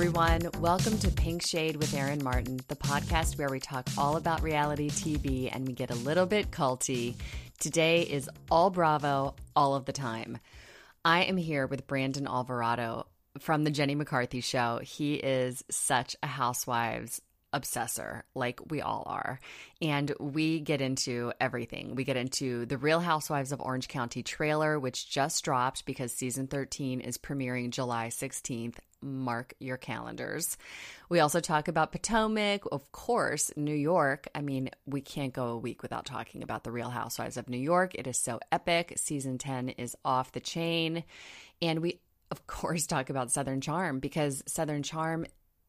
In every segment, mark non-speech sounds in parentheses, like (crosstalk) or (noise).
everyone. Welcome to Pink Shade with Erin Martin, the podcast where we talk all about reality TV and we get a little bit culty. Today is all Bravo, all of the time. I am here with Brandon Alvarado from the Jenny McCarthy show. He is such a Housewives obsessor, like we all are. And we get into everything. We get into the Real Housewives of Orange County trailer, which just dropped because season 13 is premiering July 16th. Mark your calendars. We also talk about Potomac, of course, New York. I mean, we can't go a week without talking about the Real Housewives of New York. It is so epic. Season 10 is off the chain. And we, of course, talk about Southern Charm because Southern Charm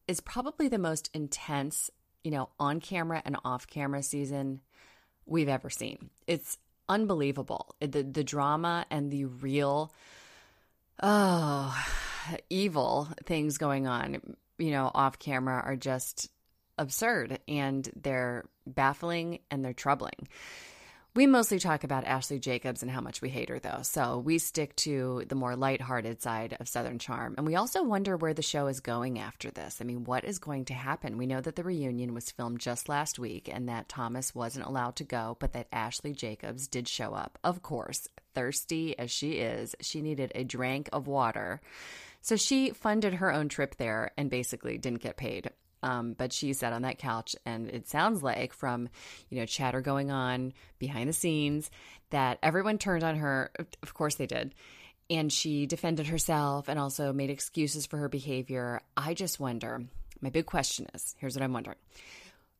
is probably the most intense, you know, on camera and off camera season we've ever seen. It's unbelievable. The the drama and the real oh evil things going on, you know, off camera are just absurd and they're baffling and they're troubling. We mostly talk about Ashley Jacobs and how much we hate her, though. So we stick to the more lighthearted side of Southern Charm. And we also wonder where the show is going after this. I mean, what is going to happen? We know that the reunion was filmed just last week and that Thomas wasn't allowed to go, but that Ashley Jacobs did show up. Of course, thirsty as she is, she needed a drink of water. So she funded her own trip there and basically didn't get paid. Um, but she sat on that couch, and it sounds like from you know chatter going on behind the scenes that everyone turned on her. Of course, they did. And she defended herself and also made excuses for her behavior. I just wonder. My big question is here's what I'm wondering.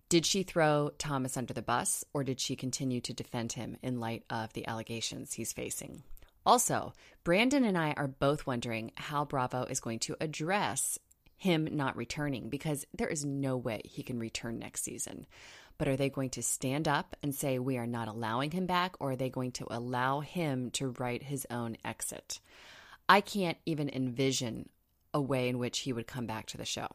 Did she throw Thomas under the bus or did she continue to defend him in light of the allegations he's facing? Also, Brandon and I are both wondering how Bravo is going to address him not returning because there is no way he can return next season. But are they going to stand up and say we are not allowing him back, or are they going to allow him to write his own exit? I can't even envision a way in which he would come back to the show.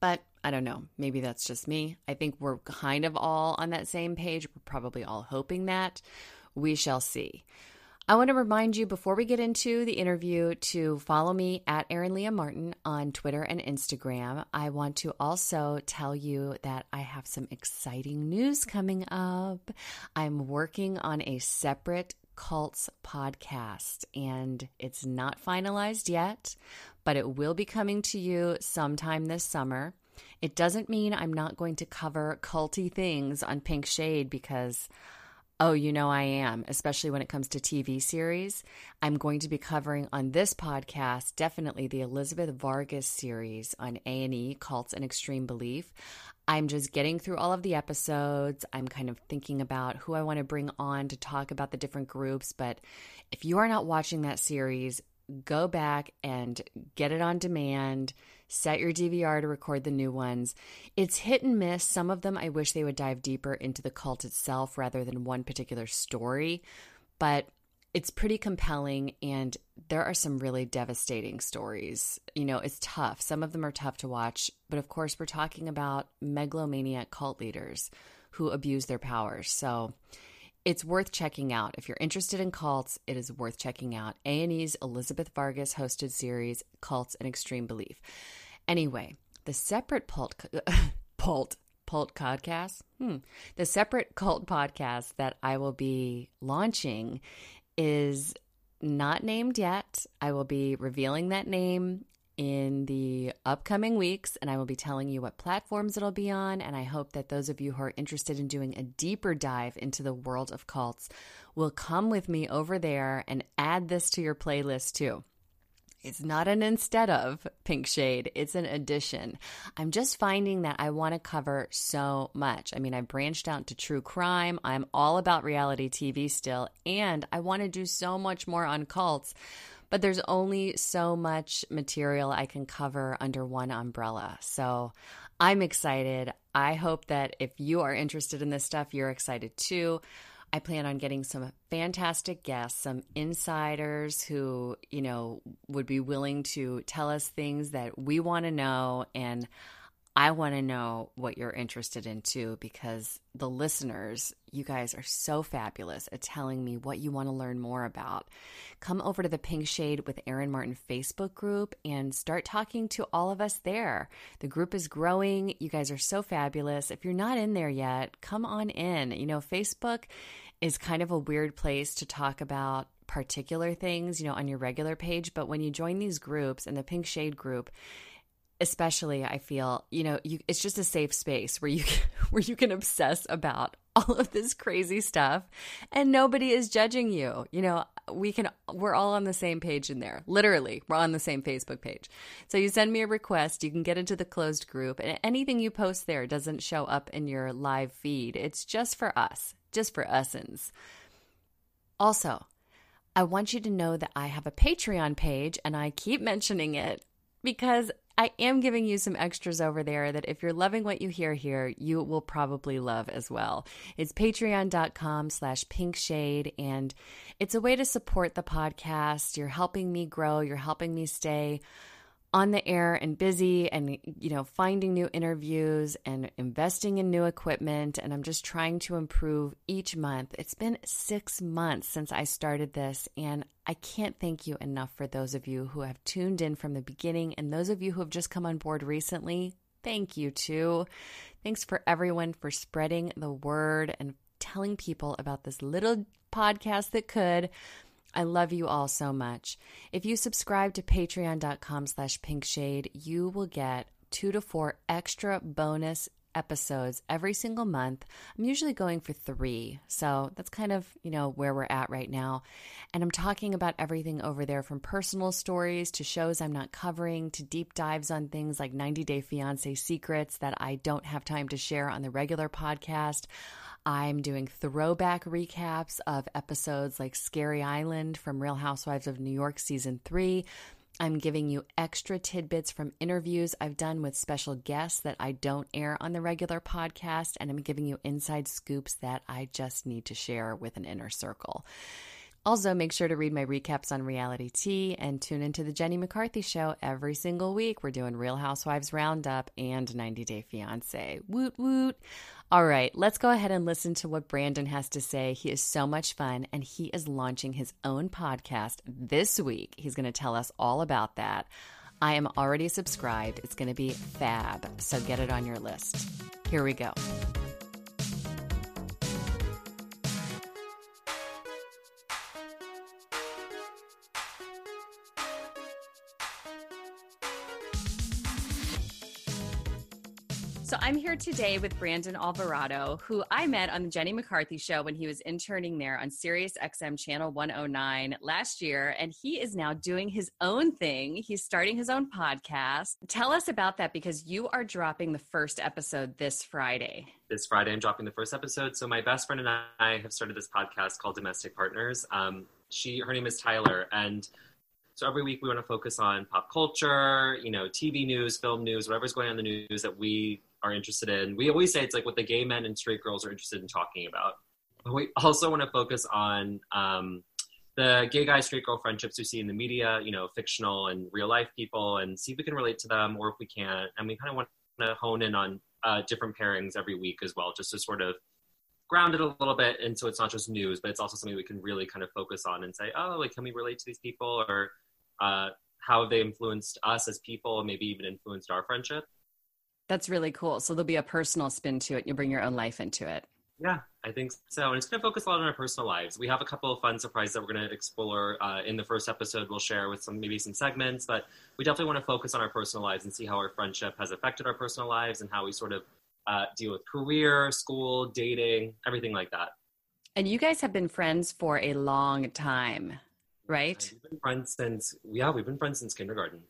But I don't know. Maybe that's just me. I think we're kind of all on that same page. We're probably all hoping that. We shall see. I want to remind you before we get into the interview to follow me at Erin Leah Martin on Twitter and Instagram. I want to also tell you that I have some exciting news coming up. I'm working on a separate cults podcast and it's not finalized yet, but it will be coming to you sometime this summer. It doesn't mean I'm not going to cover culty things on Pink Shade because Oh, you know I am, especially when it comes to TV series. I'm going to be covering on this podcast definitely the Elizabeth Vargas series on A&E, Cults and Extreme Belief. I'm just getting through all of the episodes. I'm kind of thinking about who I want to bring on to talk about the different groups, but if you are not watching that series, go back and get it on demand set your DVR to record the new ones. It's hit and miss. Some of them I wish they would dive deeper into the cult itself rather than one particular story, but it's pretty compelling and there are some really devastating stories. You know, it's tough. Some of them are tough to watch, but of course, we're talking about megalomaniac cult leaders who abuse their powers. So, it's worth checking out. If you're interested in cults, it is worth checking out A&E's Elizabeth Vargas hosted series Cults and Extreme Belief. Anyway, the separate Pult (laughs) Pult Pult podcast, hmm, the separate cult podcast that I will be launching is not named yet. I will be revealing that name in the upcoming weeks, and I will be telling you what platforms it'll be on. And I hope that those of you who are interested in doing a deeper dive into the world of cults will come with me over there and add this to your playlist too. It's not an instead of Pink Shade, it's an addition. I'm just finding that I want to cover so much. I mean, I branched out to true crime, I'm all about reality TV still, and I want to do so much more on cults but there's only so much material I can cover under one umbrella. So I'm excited. I hope that if you are interested in this stuff, you're excited too. I plan on getting some fantastic guests, some insiders who, you know, would be willing to tell us things that we want to know. And I want to know what you're interested in too, because the listeners, you guys are so fabulous at telling me what you want to learn more about. Come over to the Pink Shade with Erin Martin Facebook group and start talking to all of us there. The group is growing. You guys are so fabulous. If you're not in there yet, come on in. You know, Facebook is kind of a weird place to talk about particular things, you know, on your regular page. But when you join these groups and the Pink Shade group, especially i feel you know you, it's just a safe space where you can, (laughs) where you can obsess about (laughs) all of this crazy stuff and nobody is judging you. You know we can we're all on the same page in there. Literally we're on the same facebook page. So you send me a request you can get into the closed group and anything you post there doesn't show up in your live feed. It's just for us just for usins. Also i want you to know that i have a patreon page and i keep mentioning it because I am giving you some extras over there that if you're loving what you hear here, you will probably love as well. It's patreon.com slash pinkshade, and it's a way to support the podcast. You're helping me grow, you're helping me stay on the air and busy and you know finding new interviews and investing in new equipment and I'm just trying to improve each month. It's been 6 months since I started this and I can't thank you enough for those of you who have tuned in from the beginning and those of you who have just come on board recently. Thank you too. Thanks for everyone for spreading the word and telling people about this little podcast that could I love you all so much. If you subscribe to patreon.com slash pinkshade, you will get two to four extra bonus episodes every single month. I'm usually going for three. So that's kind of, you know, where we're at right now. And I'm talking about everything over there from personal stories to shows I'm not covering to deep dives on things like 90 Day Fiance secrets that I don't have time to share on the regular podcast. I'm doing throwback recaps of episodes like Scary Island from Real Housewives of New York season three. I'm giving you extra tidbits from interviews I've done with special guests that I don't air on the regular podcast, and I'm giving you inside scoops that I just need to share with an inner circle. Also, make sure to read my recaps on Reality Tea and tune into the Jenny McCarthy Show every single week. We're doing Real Housewives Roundup and 90 Day Fiance. Woot woot. All right, let's go ahead and listen to what Brandon has to say. He is so much fun and he is launching his own podcast this week. He's going to tell us all about that. I am already subscribed. It's going to be fab, so get it on your list. Here we go. Here today with Brandon Alvarado, who I met on the Jenny McCarthy show when he was interning there on Sirius XM channel 109 last year. And he is now doing his own thing. He's starting his own podcast. Tell us about that because you are dropping the first episode this Friday. This Friday, I'm dropping the first episode. So my best friend and I have started this podcast called Domestic Partners. Um, she, her name is Tyler, and so every week we want to focus on pop culture, you know, TV news, film news, whatever's going on in the news that we are interested in. We always say it's like what the gay men and straight girls are interested in talking about. But we also want to focus on um, the gay guy, straight girl friendships we see in the media, you know, fictional and real life people, and see if we can relate to them or if we can't. And we kind of want to hone in on uh, different pairings every week as well, just to sort of ground it a little bit. And so it's not just news, but it's also something we can really kind of focus on and say, oh, like, can we relate to these people or uh, how have they influenced us as people and maybe even influenced our friendship? That's really cool. So there'll be a personal spin to it. You'll bring your own life into it. Yeah, I think so. And it's going to focus a lot on our personal lives. We have a couple of fun surprises that we're going to explore uh, in the first episode. We'll share with some maybe some segments, but we definitely want to focus on our personal lives and see how our friendship has affected our personal lives and how we sort of uh, deal with career, school, dating, everything like that. And you guys have been friends for a long time, right? We've been friends since yeah, we've been friends since kindergarten.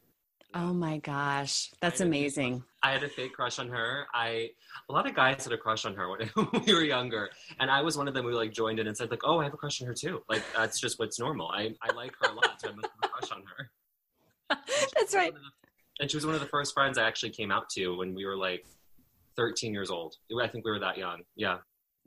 Oh my gosh, that's amazing. I had a fake crush on her. I a lot of guys had a crush on her (laughs) when we were younger, and I was one of them who like joined in and said like, "Oh, I have a crush on her too." Like that's just what's normal. I I like her a lot, so I must have a crush on her. (laughs) that's right. The, and she was one of the first friends I actually came out to when we were like 13 years old. I think we were that young. Yeah.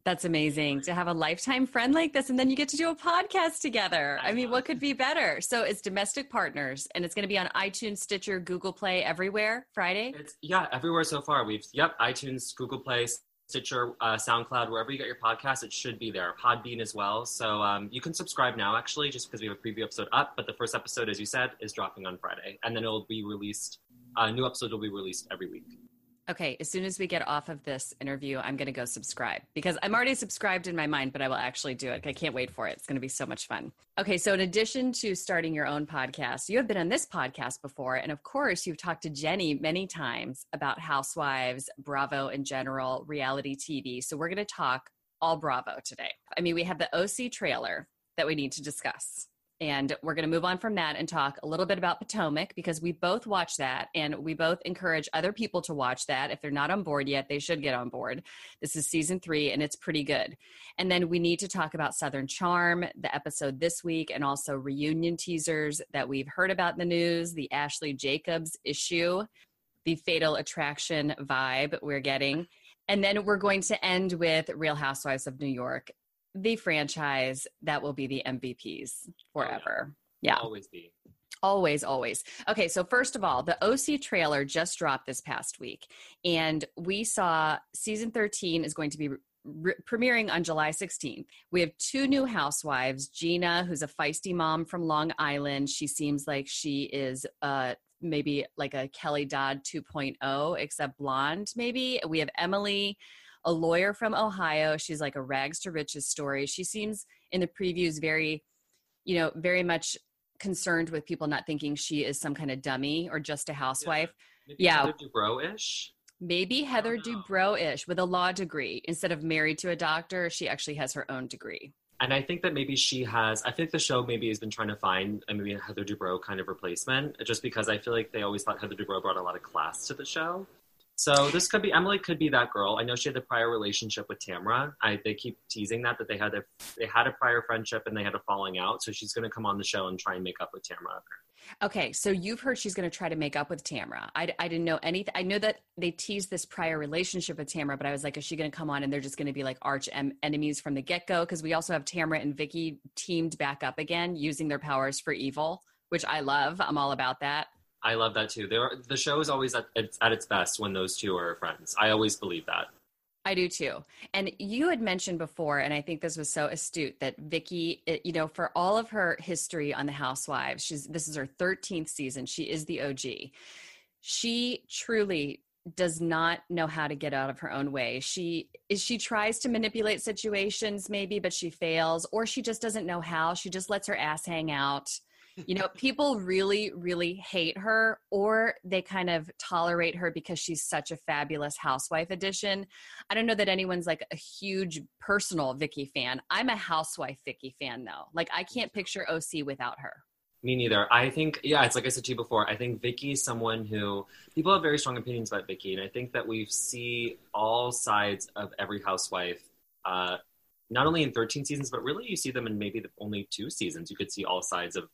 That's amazing to have a lifetime friend like this. And then you get to do a podcast together. I, I mean, what could be better? So it's Domestic Partners and it's going to be on iTunes, Stitcher, Google Play, everywhere Friday. It's, yeah, everywhere so far. We've, yep, iTunes, Google Play, Stitcher, uh, SoundCloud, wherever you get your podcast, it should be there. Podbean as well. So um, you can subscribe now, actually, just because we have a preview episode up. But the first episode, as you said, is dropping on Friday. And then it'll be released, a uh, new episode will be released every week okay, as soon as we get off of this interview, I'm going to go subscribe because I'm already subscribed in my mind, but I will actually do it. I can't wait for it. It's going to be so much fun. Okay, so in addition to starting your own podcast, you have been on this podcast before. And of course, you've talked to Jenny many times about housewives, Bravo in general, reality TV. So we're going to talk all Bravo today. I mean, we have the OC trailer that we need to discuss. And we're going to move on from that and talk a little bit about Potomac because we both watch that and we both encourage other people to watch that. If they're not on board yet, they should get on board. This is season three and it's pretty good. And then we need to talk about Southern Charm, the episode this week, and also reunion teasers that we've heard about in the news, the Ashley Jacobs issue, the fatal attraction vibe we're getting. And then we're going to end with Real Housewives of New York the franchise that will be the MVPs forever. Oh, yeah. yeah. Always be. Always, always. Okay, so first of all, the OC trailer just dropped this past week, and we saw season 13 is going to be re- premiering on July 16th. We have two new housewives Gina, who's a feisty mom from Long Island. She seems like she is uh, maybe like a Kelly Dodd 2.0, except blonde, maybe. We have Emily a lawyer from Ohio. She's like a rags to riches story. She seems in the previews very, you know, very much concerned with people not thinking she is some kind of dummy or just a housewife. Yeah. Maybe yeah. Heather Dubrow-ish. Maybe Heather Dubrow-ish with a law degree. Instead of married to a doctor, she actually has her own degree. And I think that maybe she has. I think the show maybe has been trying to find a maybe a Heather Dubrow kind of replacement, just because I feel like they always thought Heather Dubrow brought a lot of class to the show. So this could be Emily could be that girl. I know she had a prior relationship with Tamra. I they keep teasing that that they had a they had a prior friendship and they had a falling out. So she's going to come on the show and try and make up with Tamra. Okay, so you've heard she's going to try to make up with Tamra. I, I didn't know anything. I know that they teased this prior relationship with Tamra, but I was like, is she going to come on and they're just going to be like arch em- enemies from the get go? Because we also have Tamra and Vicki teamed back up again, using their powers for evil, which I love. I'm all about that. I love that too. There, the show is always at its, at its best when those two are friends. I always believe that. I do too. And you had mentioned before, and I think this was so astute that Vicki, eh, you know, for all of her history on The Housewives, she's this is her 13th season. She is the OG. She truly does not know how to get out of her own way. She is she tries to manipulate situations maybe, but she fails, or she just doesn't know how. She just lets her ass hang out you know, people really, really hate her or they kind of tolerate her because she's such a fabulous housewife edition. I don't know that anyone's like a huge personal Vicki fan. I'm a housewife Vicki fan though. Like I can't picture OC without her. Me neither. I think, yeah, it's like I said to you before. I think Vicki is someone who people have very strong opinions about Vicki, and I think that we see all sides of every housewife. Uh, not only in 13 seasons, but really you see them in maybe the only two seasons. You could see all sides of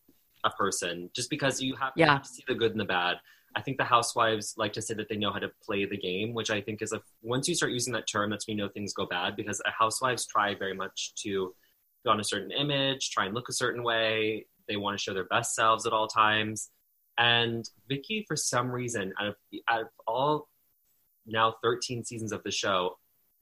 a person just because you have, yeah. to see the good and the bad. I think the housewives like to say that they know how to play the game, which I think is a once you start using that term, that's when you know things go bad because housewives try very much to go on a certain image, try and look a certain way. They want to show their best selves at all times. And Vicki, for some reason, out of, out of all now 13 seasons of the show,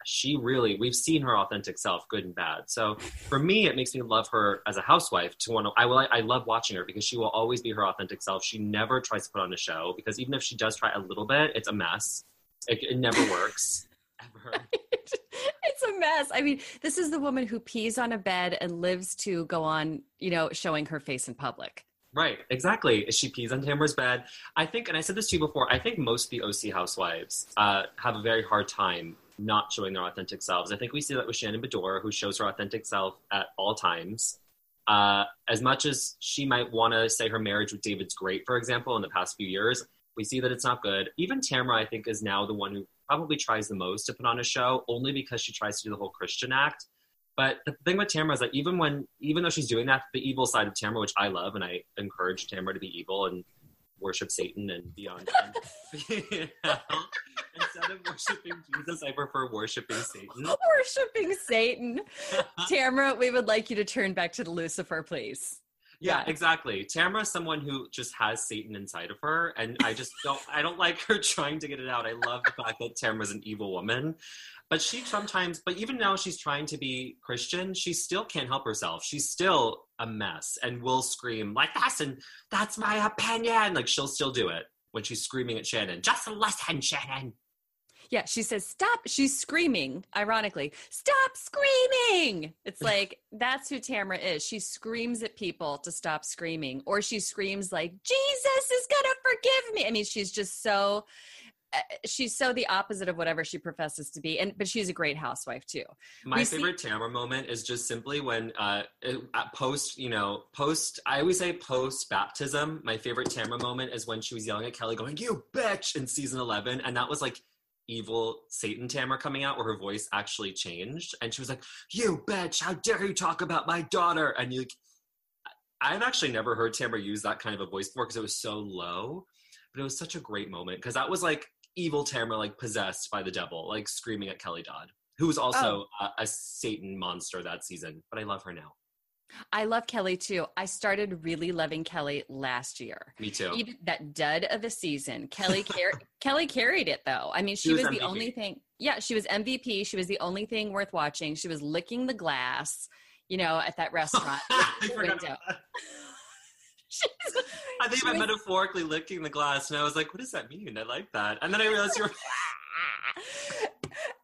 she really we've seen her authentic self good and bad. So for me it makes me love her as a housewife to want to i will i love watching her because she will always be her authentic self. She never tries to put on a show because even if she does try a little bit it's a mess. It, it never (laughs) works ever. (laughs) It's a mess. I mean this is the woman who pees on a bed and lives to go on you know showing her face in public. Right, exactly. She pees on Tamra's bed. I think, and I said this to you before, I think most of the OC housewives uh, have a very hard time not showing their authentic selves. I think we see that with Shannon Beador, who shows her authentic self at all times. Uh, as much as she might want to say her marriage with David's great, for example, in the past few years, we see that it's not good. Even Tamra, I think, is now the one who probably tries the most to put on a show, only because she tries to do the whole Christian act. But the thing with Tamra is that even when, even though she's doing that, the evil side of Tamra, which I love, and I encourage Tamra to be evil and worship Satan and beyond. you (laughs) know, (laughs) instead of worshipping Jesus. I prefer worshipping Satan. (laughs) Worshipping Satan. Tamara, we would like you to turn back to the Lucifer, please. Yeah, exactly. Tamara's someone who just has Satan inside of her, and I just don't. I don't like her trying to get it out. I love the fact that Tamara's an evil woman, but she sometimes. But even now, she's trying to be Christian. She still can't help herself. She's still a mess, and will scream like this, and that's my opinion. Like she'll still do it when she's screaming at Shannon. Just listen, Shannon. Yeah, she says, stop. She's screaming, ironically, stop screaming. It's (laughs) like, that's who Tamara is. She screams at people to stop screaming, or she screams, like, Jesus is going to forgive me. I mean, she's just so. Uh, she's so the opposite of whatever she professes to be, and but she's a great housewife too. My We favorite Tamara moment is just simply when uh, uh, post, you know, post. I always say post baptism. My favorite Tamara moment is when she was yelling at Kelly, going "You bitch" in season eleven, and that was like evil Satan Tamara coming out, where her voice actually changed, and she was like, "You bitch! How dare you talk about my daughter?" And you, I've actually never heard Tamara use that kind of a voice before because it was so low, but it was such a great moment because that was like evil Tamara, like possessed by the devil, like screaming at Kelly Dodd, who was also oh. a, a Satan monster that season. But I love her now. I love Kelly too. I started really loving Kelly last year. Me too. Even that dud of the season, Kelly (laughs) car- Kelly carried it though. I mean, she, She was, was the only thing. Yeah, she was MVP. She was the only thing worth watching. She was licking the glass, you know, at that restaurant. (laughs) (laughs) I the about that. She's- I think I'm was- metaphorically licking the glass, and I was like, "What does that mean?" I like that, and then I realized you're. (laughs)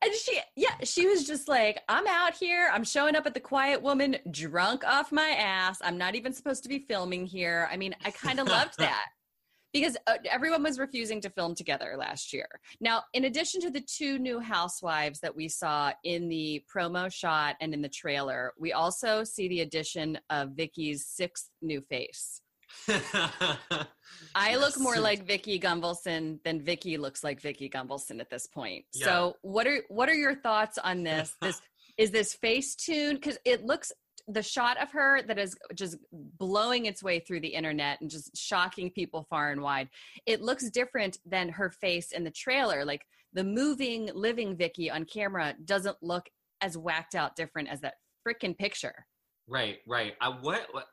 and she yeah she was just like i'm out here i'm showing up at the quiet woman drunk off my ass i'm not even supposed to be filming here i mean i kind of loved (laughs) that because uh, everyone was refusing to film together last year now in addition to the two new housewives that we saw in the promo shot and in the trailer we also see the addition of vicky's sixth new face (laughs) I look more like Vicki Gunvalson than Vicky looks like Vicki Gunvalson at this point. Yeah. So, what are what are your thoughts on this? (laughs) This is this face tune because it looks the shot of her that is just blowing its way through the internet and just shocking people far and wide. It looks different than her face in the trailer. Like the moving, living Vicky on camera doesn't look as whacked out different as that freaking picture. Right, right. Uh, what, what?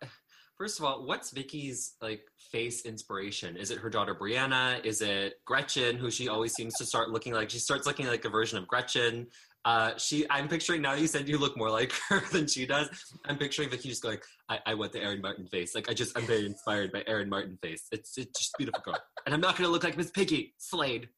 First of all, what's Vicky's like face inspiration? Is it her daughter Brianna? Is it Gretchen, who she always seems to start looking like? She starts looking like a version of Gretchen. Uh, she, I'm picturing now. You said you look more like (laughs) her than she does. I'm picturing Vicky just going, "I, I want the Erin Martin face. Like I just, I'm very inspired by Erin Martin face. It's, it's just beautiful girl, and I'm not gonna look like Miss Piggy Slade."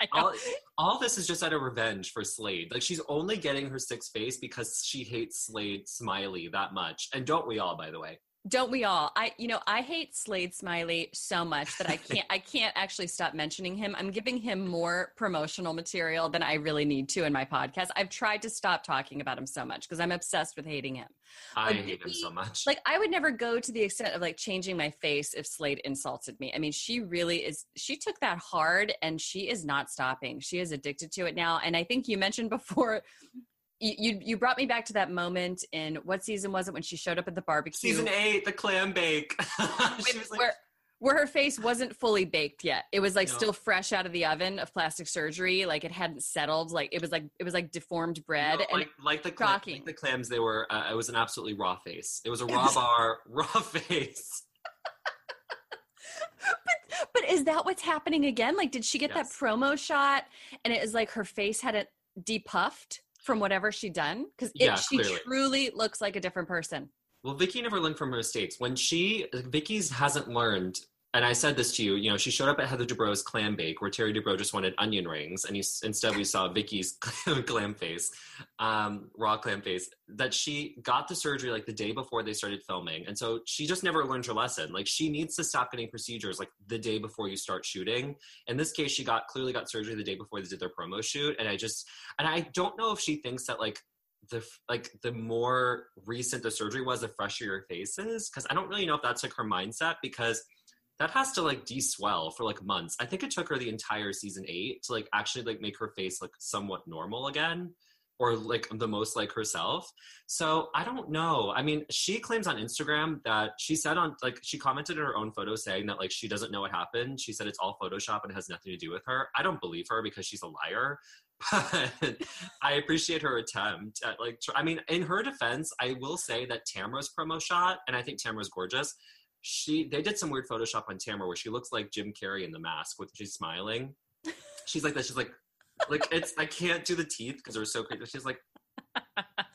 (laughs) All, all this is just out of revenge for Slade. Like she's only getting her six face because she hates Slade Smiley that much. And don't we all, by the way? Don't we all? I you know, I hate Slade Smiley so much that I can't I can't actually stop mentioning him. I'm giving him more promotional material than I really need to in my podcast. I've tried to stop talking about him so much because I'm obsessed with hating him. I Like, hate him so much. Like I would never go to the extent of like changing my face if Slade insulted me. I mean, she really is she took that hard and she is not stopping. She is addicted to it now. And I think you mentioned before you, you you brought me back to that moment in what season was it when she showed up at the barbecue Season eight, the clam bake. (laughs) with- like, where where her face wasn't fully baked yet. It was like No. still fresh out of the oven of plastic surgery. Like it hadn't settled. Like it was like it was like deformed bread. no, and like, like the clam, like the clams, they were. Uh, it was an absolutely raw face. It was a raw bar, (laughs) raw face. but, but is that what's happening again? Like, did she get Yes. that promo shot and it was like her face had it depuffed from whatever she done? Because Yeah, she clearly. truly looks like a different person. Well, Vicky never learned from her mistakes. When she, Vicky's hasn't learned, and I said this to you, you know, she showed up at Heather Dubrow's clam bake where Terry Dubrow just wanted onion rings, and instead we saw Vicky's (laughs) clam face, um, raw clam face, that she got the surgery like the day before they started filming. And so she just never learned her lesson. Like she needs to stop getting procedures like the day before you start shooting. In this case, she got clearly got surgery the day before they did their promo shoot. And I just, and I don't know if she thinks that like the like the more recent the surgery was, the fresher your face is. Because I don't really know if that's like her mindset because that has to like de-swell for like months. I think it took her the entire season eight to like actually like make her face look somewhat normal again. or like the most like herself. So I don't know. I mean, she claims on Instagram that she said on like she commented in her own photo saying that like she doesn't know what happened. She said it's all Photoshop and has nothing to do with her. I don't believe her because she's a liar. (laughs) But I appreciate her attempt at like. Tr- I mean, in her defense, I will say that Tamra's promo shot, and I think Tamra's gorgeous. She they did some weird Photoshop on Tamra where she looks like Jim Carrey in the mask with she's smiling. (laughs) She's like that. She's like like it's I can't do the teeth because they're so crazy. She's like (laughs)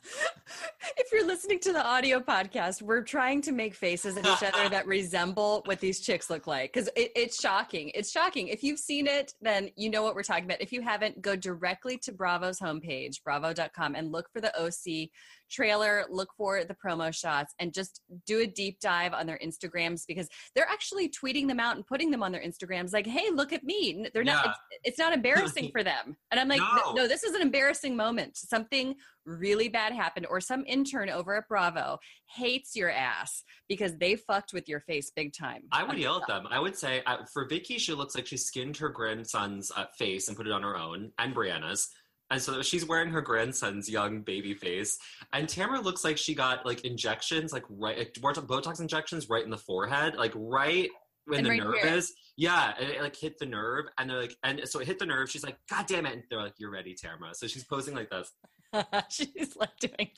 if you're listening to the audio podcast, we're trying to make faces at each other that resemble what these chicks look like because it, it's shocking. It's shocking. If you've seen it, then you know what we're talking about. If you haven't, go directly to Bravo's homepage, bravo.com, and look for the OC trailer, look for the promo shots, and just do a deep dive on their Instagrams because they're actually tweeting them out and putting them on their Instagrams like, hey, look at me. They're not, Yeah. it's, it's not embarrassing for them. And I'm like, (laughs) No. no, this is an embarrassing moment. Something really bad happened, or some intern over at Bravo hates your ass because they fucked with your face big time. I would yell at them. I would say uh, for Vicky, she looks like she skinned her grandson's uh, face and put it on her own, and Brianna's. And so she's wearing her grandson's young baby face. And Tamara looks like she got like injections, like right, like, Botox injections right in the forehead, like right when And the right nerve here. is. Yeah, and it like hit the nerve, and they're like, and so it hit the nerve. She's like, God damn it! And they're like, You're ready, Tamara. So she's posing like this. (laughs) She's like doing,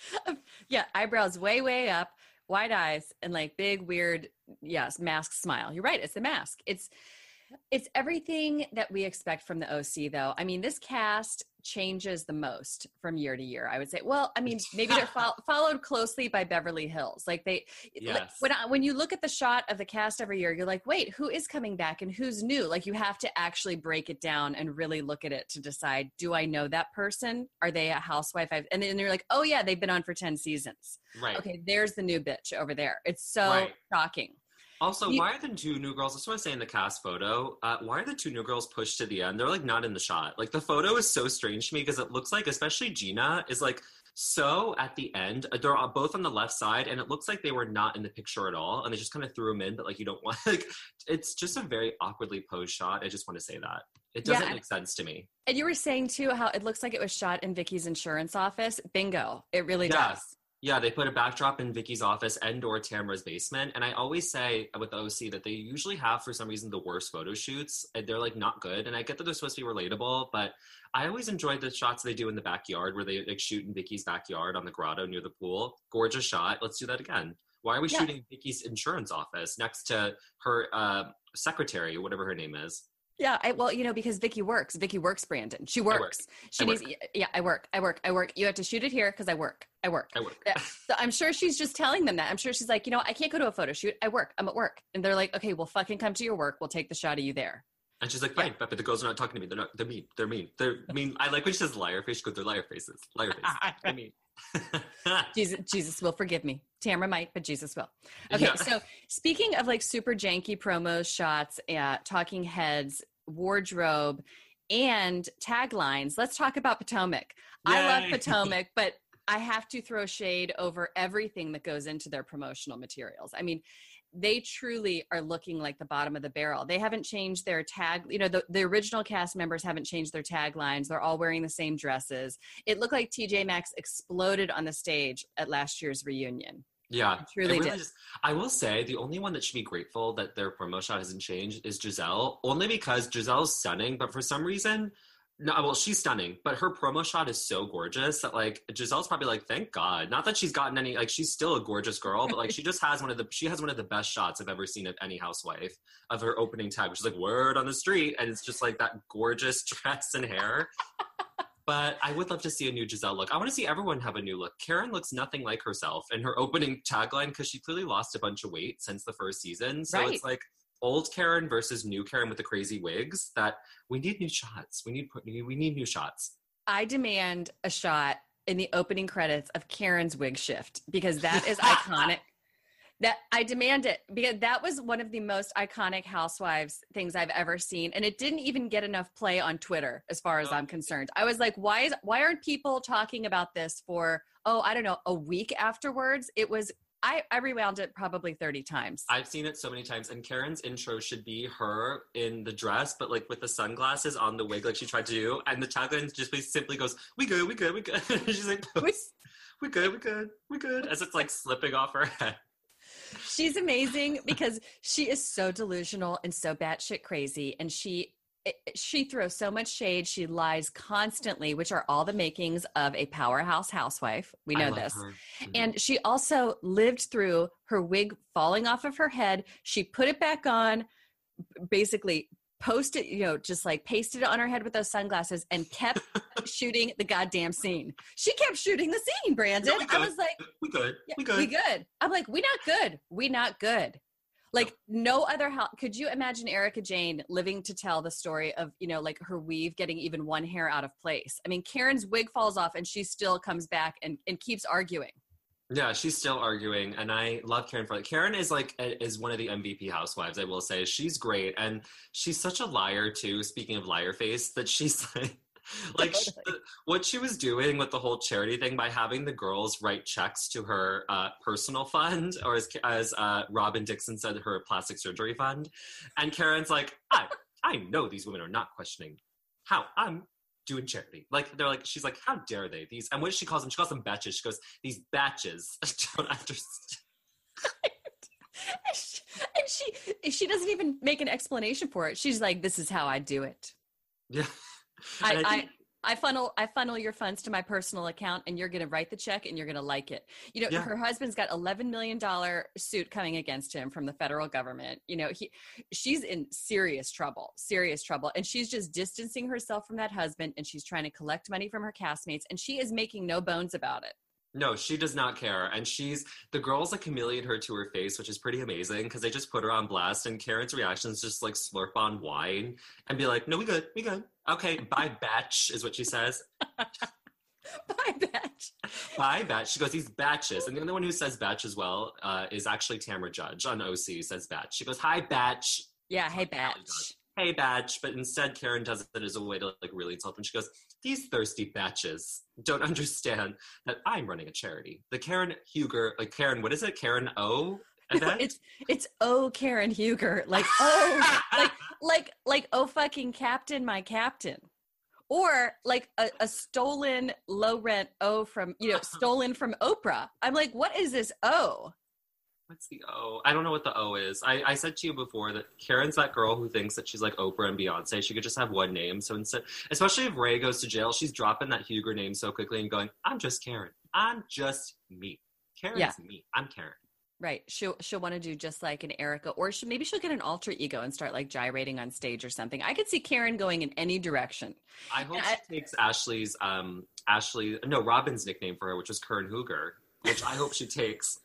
yeah, eyebrows way, way up, wide eyes, and like big, weird, yes, mask smile. You're right. It's the mask. It's, it's everything that we expect from the OC, though. I mean, this cast changes the most from year to year. I would say. Well, I mean, maybe they're fol- (laughs) followed closely by Beverly Hills. Like they, like, when I, when you look at the shot of the cast every year, you're like, wait, who is coming back and who's new? Like you have to actually break it down and really look at it to decide: Do I know that person? Are they a housewife? I've, and then you're like, oh yeah, they've been on for ten seasons. Right. Okay, there's the new bitch over there. It's so Right. shocking. Also, You- why are the two new girls? I just want to say in the cast photo, uh, why are the two new girls pushed to the end? They're like not in the shot. Like the photo is so strange to me because it looks like, especially Gina, is like so at the end. Uh, They're all both on the left side, and it looks like they were not in the picture at all, and they just kind of threw them in. But like you don't (laughs) want like it's just a very awkwardly posed shot. I just want to say that it doesn't Yeah. make sense to me. And you were saying too how it looks like it was shot in Vicky's insurance office. Bingo. It really Yeah. does. Yeah, they put a backdrop in Vicky's office and or Tamara's basement. And I always say with the OC that they usually have for some reason the worst photo shoots. They're like not good. And I get that they're supposed to be relatable, but I always enjoy the shots they do in the backyard where they like shoot in Vicky's backyard on the grotto near the pool. Gorgeous shot. Let's do that again. Why are we Yeah. shooting Vicky's insurance office next to her uh, secretary, whatever her name is? Yeah, I, well, you know, because Vicky works. Vicky works, Brandon. She works. work. She I needs. Yeah, I work. I work. I work. You have to shoot it here because I work. I work. I work. Yeah. So I'm sure she's just telling them that. I'm sure she's like, you know, I can't go to a photo shoot. I work. I'm at work, and they're like, okay, well, fucking come to your work. We'll take the shot of you there. And she's like, Yeah. fine, but the girls are not talking to me. They're not. They're mean. They're mean. They're mean. I like when she says liar face. because they're liar faces. Liar (laughs) faces. I mean. Jesus, Jesus will forgive me. Tamara might, but Jesus will. (laughs) Okay, Yeah. so speaking of like super janky promos, shots, uh, talking heads, wardrobe, and taglines, let's talk about Potomac. I love Potomac, but I have to throw shade over everything that goes into their promotional materials. I mean, they truly are looking like the bottom of the barrel. They haven't changed their tag, you know, the, the original cast members haven't changed their taglines. They're all wearing the same dresses. It looked like TJ Maxx exploded on the stage at last year's reunion. Yeah, It truly really did. just- I will say the only one that should be grateful that their promo shot hasn't changed is Gizelle, only because Gizelle's stunning, but for some reason, no, uh, well, she's stunning, but her promo shot is so gorgeous that like Gizelle's probably like, thank God. Not that she's gotten any, like she's still a gorgeous girl, but like she just has one of the, she has one of the best shots I've ever seen of any housewife of her opening tag, which is like word on the street, and it's just like that gorgeous (laughs) dress and hair. But I would love to see a new Gizelle look. I want to see everyone have a new look. Karen looks nothing like herself in her opening tagline because she clearly lost a bunch of weight since the first season. So Right. it's like old Karen versus new Karen with the crazy wigs. That we need new shots. We need we need new shots. I demand a shot in the opening credits of Karen's wig shift because that is (laughs) iconic. That I demand it because that was one of the most iconic housewives things I've ever seen, and it didn't even get enough play on Twitter, as far as Oh. I'm concerned. I was like, why is why aren't people talking about this for oh I don't know a week afterwards? It was I, I rewound it probably 30 times. I've seen it so many times, and Karen's intro should be her in the dress, but like with the sunglasses on the wig, like she tried to do, and the tagline just simply goes, "We good, we good, we good." (laughs) She's like, we, (laughs) "We good, we good, we good," as it's like slipping off her head. She's amazing because she is so delusional and so batshit crazy, and she she throws so much shade. She lies constantly, which are all the makings of a powerhouse housewife. We know this. Mm-hmm. And she also lived through her wig falling off of her head. She put it back on, basically posted, you know, just like pasted it on her head with those sunglasses and kept (laughs) shooting the goddamn scene. She kept shooting the scene, Brandon. I was like, we good. We good. We good. I'm like, we not good. We not good. Like no other how could you imagine Erika Jayne living to tell the story of, you know, like her weave getting even one hair out of place. I mean, Karen's wig falls off and she still comes back and, and keeps arguing. Yeah, she's still arguing, and I love Karen for it. Karen is like is one of the MVP housewives. I will say she's great, and she's such a liar too. Speaking of liar face, that she's like (laughs) like she, what she was doing with the whole charity thing by having the girls write checks to her uh, personal fund, or as as uh, Robyn Dixon said, her plastic surgery fund, and Karen's like, I I know these women are not questioning how I'm doing charity. Like they're like, she's like, how dare they? These and what she calls them? She calls them batches. She goes, these batches (laughs) don't understand. (laughs) and she she doesn't even make an explanation for it. She's like, this is how I do it. Yeah. (laughs) I, I, think- I, I funnel I funnel your funds to my personal account and you're going to write the check and you're going to like it. You know, yeah. her husband's got 11 million dollar suit coming against him from the federal government. You know, he she's in serious trouble, serious trouble and she's just distancing herself from that husband and she's trying to collect money from her castmates and she is making no bones about it. No, she does not care. And she's the girls like chameleon her to her face, which is pretty amazing because they just put her on blast. And Karen's reactions just like slurp on wine and be like, no, we good, we good. Okay, bye, batch, is what she says. (laughs) bye, batch. Bye, batch. She goes, these batches. And the only one who says batch as well uh, is actually Tamra Judge on OC, says batch. She goes, hi, batch. Yeah, hey, batch hey batch but instead karen does it as a way to like really insult them she goes these thirsty batches don't (laughs) understand that i'm running a charity. The karen huger like karen what is it? Karen o? It's it's oh karen huger. Like oh (laughs) like like like oh fucking captain my captain. Or like a, a stolen low rent o from you know uh-huh. stolen from oprah. I'm like what is this o what's the O? I don't know what the O is. I, I said to you before that Karen's that girl who thinks that she's like Oprah and Beyonce. She could just have one name. So instead, especially if Ray goes to jail, she's dropping that Huger name so quickly and going, "I'm just Karen. I'm just me. Karen's yeah. me. I'm Karen." Right. She'll she'll want to do just like an Erica, or she, maybe she'll get an alter ego and start like gyrating on stage or something. I could see Karen going in any direction. I hope and she I, takes Ashley's um Ashley no Robyn's nickname for her, which was Karen Huger, which I hope she takes.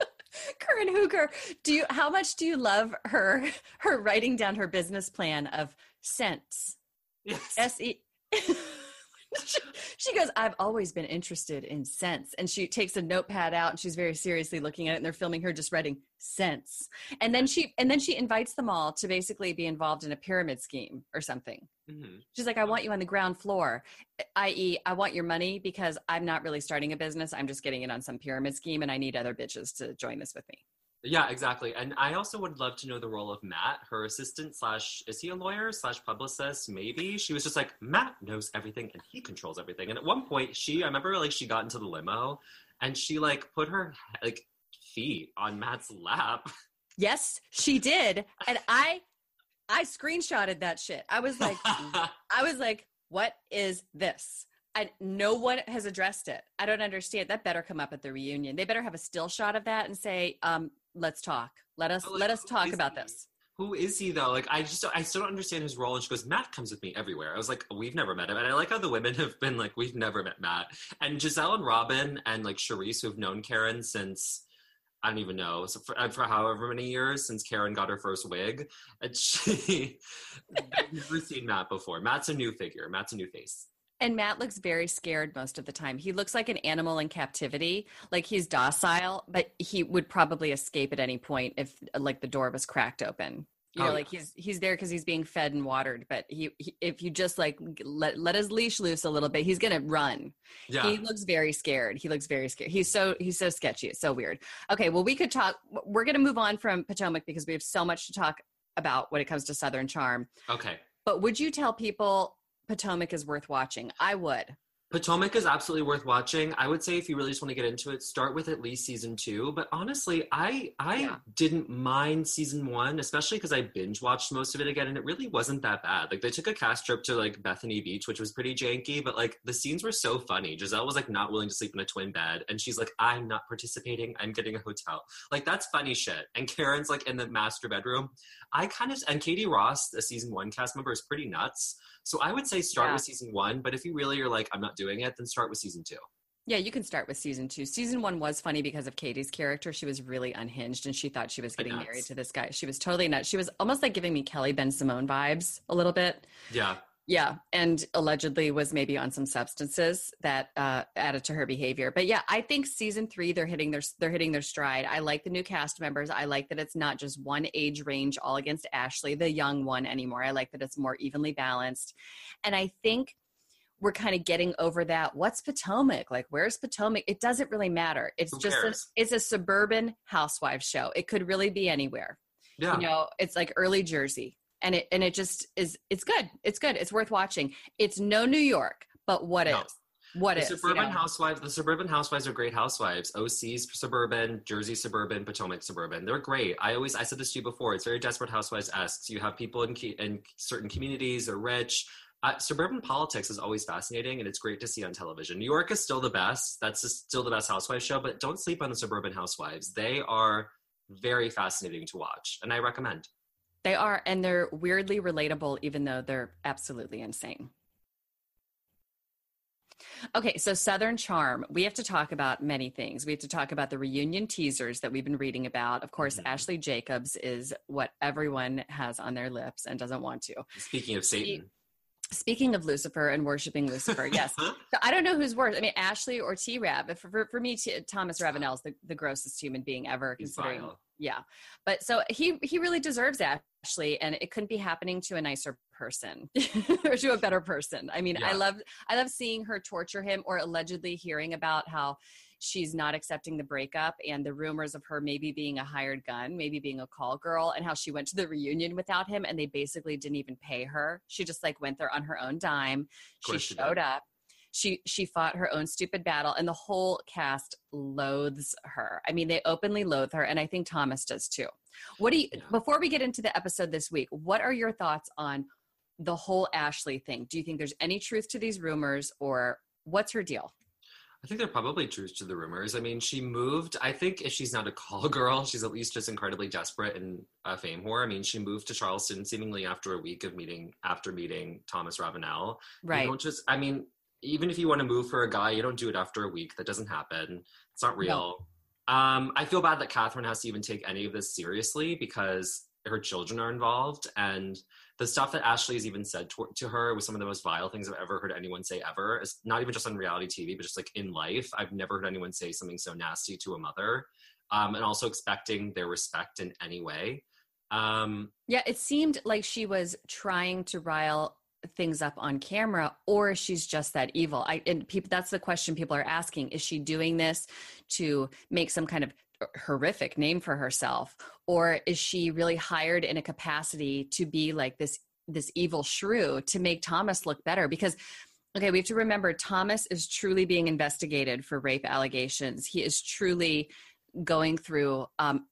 (laughs) (laughs) Karen Huger, do you how much do you love her her writing down her business plan of cents? Yes. S E (laughs) she, (laughs) she goes, I've always been interested in sense. And she takes a notepad out and she's very seriously looking at it and they're filming her just writing sense. And then she and then she invites them all to basically be involved in a pyramid scheme or something. Mm-hmm. She's like, I want you on the ground floor, i.e., I want your money because I'm not really starting a business. I'm just getting it on some pyramid scheme and I need other bitches to join this with me. Yeah, exactly. And I also would love to know the role of Matt, her assistant slash is he a lawyer slash publicist? Maybe she was just like Matt knows everything and he controls everything. And at one point, she I remember like she got into the limo and she like put her like feet on Matt's lap. Yes, she did, and I I screenshotted that shit. I was like, (laughs) I was like, what is this? And no one has addressed it. I don't understand. That better come up at the reunion. They better have a still shot of that and say, um, let's talk. Let us like, let us talk about he? this. Who is he though? Like I just I still don't understand his role. And she goes, Matt comes with me everywhere. I was like, we've never met him, and I like how the women have been like, we've never met Matt. And Gizelle and Robyn and like Charrisse, who've known Karen since I don't even know. So for, uh, for however many years since Karen got her first wig, and she (laughs) never seen Matt before. Matt's a new figure. Matt's a new face. And Matt looks very scared most of the time. He looks like an animal in captivity. Like he's docile, but he would probably escape at any point if like the door was cracked open. You oh, know, Oh, like he's he's there because he's being fed and watered. But he, he, if you just like let let his leash loose a little bit, he's gonna run. Yeah. He looks very scared. He looks very scared. He's so he's so sketchy. It's so weird. Okay, well we could talk. We're gonna move on from Potomac because we have so much to talk about when it comes to Southern Charm. okay. But would you tell people Potomac is worth watching? I would. Potomac is absolutely worth watching. I would say if you really just want to get into it, start with at least season two. But honestly, I I Yeah. didn't mind season one, especially because I binge watched most of it again, and it really wasn't that bad. Like they took a cast trip to like Bethany Beach, which was pretty janky, but like the scenes were so funny. Gizelle was like not willing to sleep in a twin bed, and she's like, "I'm not participating. I'm getting a hotel." Like that's funny shit. And Karen's like in the master bedroom. I kind of and Katie Rost, the season one cast member, is pretty nuts. So I would say start Yeah. with season one, but if you really are like, I'm not doing it, then start with season two. Yeah, you can start with season two. Season one was funny because of Katie's character. She was really unhinged and she thought she was getting Nuts. married to this guy. She was totally nuts. She was almost like giving me Kelly Bensimon vibes a little bit. Yeah. Yeah, and allegedly was maybe on some substances that uh, added to her behavior. But yeah, I think season three they're hitting their they're hitting their stride. I like the new cast members. I like that it's not just one age range all against Ashley, the young one anymore. I like that it's more evenly balanced, and I think we're kind of getting over that. What's Potomac? Like, where's Potomac? It doesn't really matter. It's Who just a, it's a suburban housewife show. It could really be anywhere Yeah. you know it's like early jersey and it and it just is it's good it's good it's worth watching it's no new york but what is? No. what the is? you suburban know? housewives, the suburban housewives are great housewives. OC's suburban, Jersey suburban, Potomac suburban. They're great. I always, I said this to you before. It's very desperate housewives esque. You have people in key, in certain communities are rich. Uh, suburban politics is always fascinating, and it's great to see on television. New York is still the best. That's just still the best housewives show. But don't sleep on the suburban housewives. They are very fascinating to watch, and I recommend. They are and they're weirdly relatable even though they're absolutely insane okay so southern charm we have to talk about many things we have to talk about the reunion teasers that we've been reading about of course Mhm. ashley jacobs is what everyone has on their lips and doesn't want to Speaking of Satan, speaking of lucifer and worshiping lucifer (laughs) yes So I don't know who's worse. I mean, Ashley or T Rab. For, for, for me, T- Thomas Ravenel's the, the grossest human being ever, He's considering. vile. Yeah, but so he he really deserves Ashley, and it couldn't be happening to a nicer person (laughs) or to a better person. I mean, I love I love seeing her torture him, or allegedly hearing about how she's not accepting the breakup and the rumors of her maybe being a hired gun, maybe being a call girl, and how she went to the reunion without him, and they basically didn't even pay her. She just like went there on her own dime. She she did. showed up she she fought her own stupid battle and the whole cast loathes her i mean they openly loathe her and i think thomas does too what do you before we get into the episode this week what are your thoughts on the whole ashley thing do you think there's any truth to these rumors or what's her deal I think they're probably true to the rumors. I mean, she moved. I think if she's not a call girl, she's at least just incredibly desperate and a fame whore. I mean, she moved to Charleston seemingly after a week of meeting after meeting Thomas Ravenel. You right don't just. I mean, even if you want to move for a guy, you don't do it after a week. That doesn't happen. It's not real. Um, I feel bad that Catherine has to even take any of this seriously because her children are involved and the stuff that Ashley has even said to, to her was some of the most vile things I've ever heard anyone say ever. It's not even just on reality TV, but just like in life. I've never heard anyone say something so nasty to a mother. Um, and also expecting their respect in any way. Um, yeah it seemed like she was trying to rile things up on camera or she's just that evil. I and people that's the question people are asking. Is she doing this to make some kind of horrific name for herself? Or is she really hired in a capacity to be like this this evil shrew to make thomas look better? Because okay we have to remember thomas is truly being investigated for rape allegations. He is truly going through um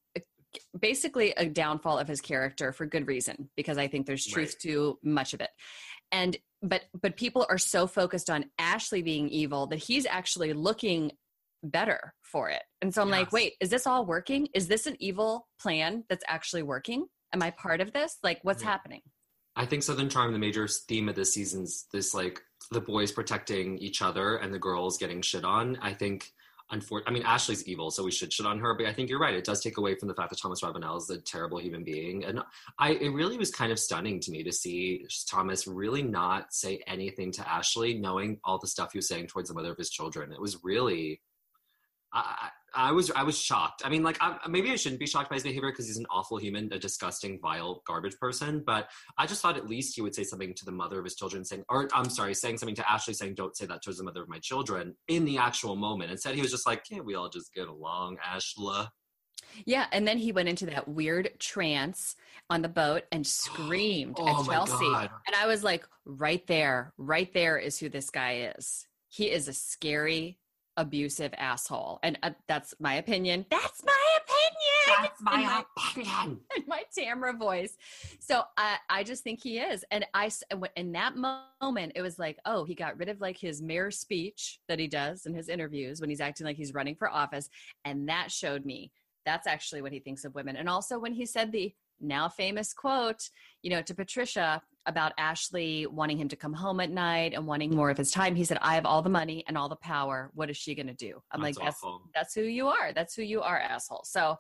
basically a downfall of his character for good reason because i think there's truth Right. to much of it and but but people are so focused on ashley being evil that he's actually looking better for it. And so i'm like wait is this all working? Is this an evil plan that's actually working? Am i part of this? Like what's Yeah. happening? I think Southern Charm, the major theme of this season's this like the boys protecting each other and the girls getting shit on. I think, unfor- I mean, Ashley's evil, so we should shit on her. But I think you're right. It does take away from the fact that Thomas Ravenel is a terrible human being, and I it really was kind of stunning to me to see Thomas really not say anything to Ashley, knowing all the stuff he was saying towards the mother of his children. It was really. I, I was I was shocked. I mean, like I, maybe I shouldn't be shocked by his behavior because he's an awful human, a disgusting, vile, garbage person. But I just thought at least he would say something to the mother of his children, saying, or I'm sorry, saying something to Ashley, saying, "Don't say that to the mother of my children." In the actual moment, instead he was just like, "Can't we all just get along, Ashla?" Yeah, and then he went into that weird trance on the boat and (gasps) screamed Oh, at Chelsea. God. And I was like, right there, right there is who this guy is. He is a scary, abusive asshole. And uh, that's my opinion. That's my opinion. That's my In my- opinion. in (laughs) (laughs) my Tamra voice. So I, I just think he is. And I, in that moment, it was like, oh, he got rid of like his mayor speech that he does in his interviews when he's acting like he's running for office. And that showed me that's actually what he thinks of women. And also when he said the now famous quote, you know, to Patricia about Ashley wanting him to come home at night and wanting more of his time, he said, I have all the money and all the power. What is she going to do? I'm That's like, that's awful. that's who you are. That's who you are, asshole. So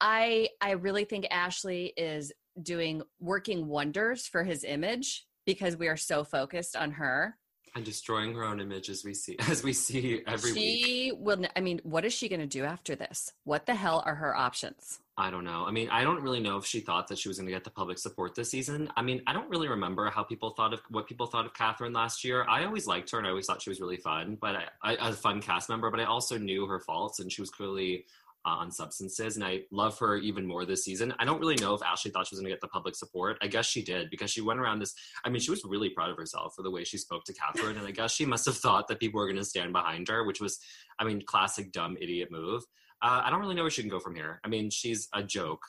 I I really think Ashley is doing working wonders for his image because we are so focused on her. And destroying her own image as we see (laughs) as we see every week. she will I mean, what is she going to do after this? What the hell are her options? I don't know. I mean, I don't really know if she thought that she was going to get the public support this season. I mean, I don't really remember how people thought of what people thought of Catherine last year. I always liked her and I always thought she was really fun, but I, I a fun cast member. But I also knew her faults, and she was clearly uh, on substances. And I love her even more this season. I don't really know if Ashley thought she was going to get the public support. I guess she did because she went around this. I mean, she was really proud of herself for the way she spoke to Catherine, and I guess she must have thought that people were going to stand behind her, which was, I mean, classic dumb idiot move. Uh, I don't really know where she can go from here. I mean, she's a joke.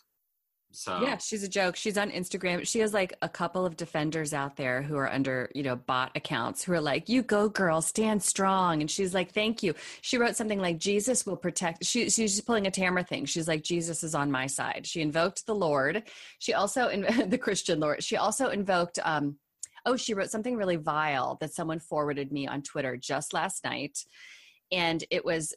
So Yeah, she's a joke. She's on Instagram. She has like a couple of defenders out there who are under, you know, bot accounts who are like, "You go, girl, stand strong." And she's like, "Thank you." She wrote something like, "Jesus will protect." She, she's just pulling a Tamra thing. She's like, "Jesus is on my side." She invoked the Lord. She also in, (laughs) the Christian Lord. She also invoked. um Oh, she wrote something really vile that someone forwarded me on Twitter just last night, and it was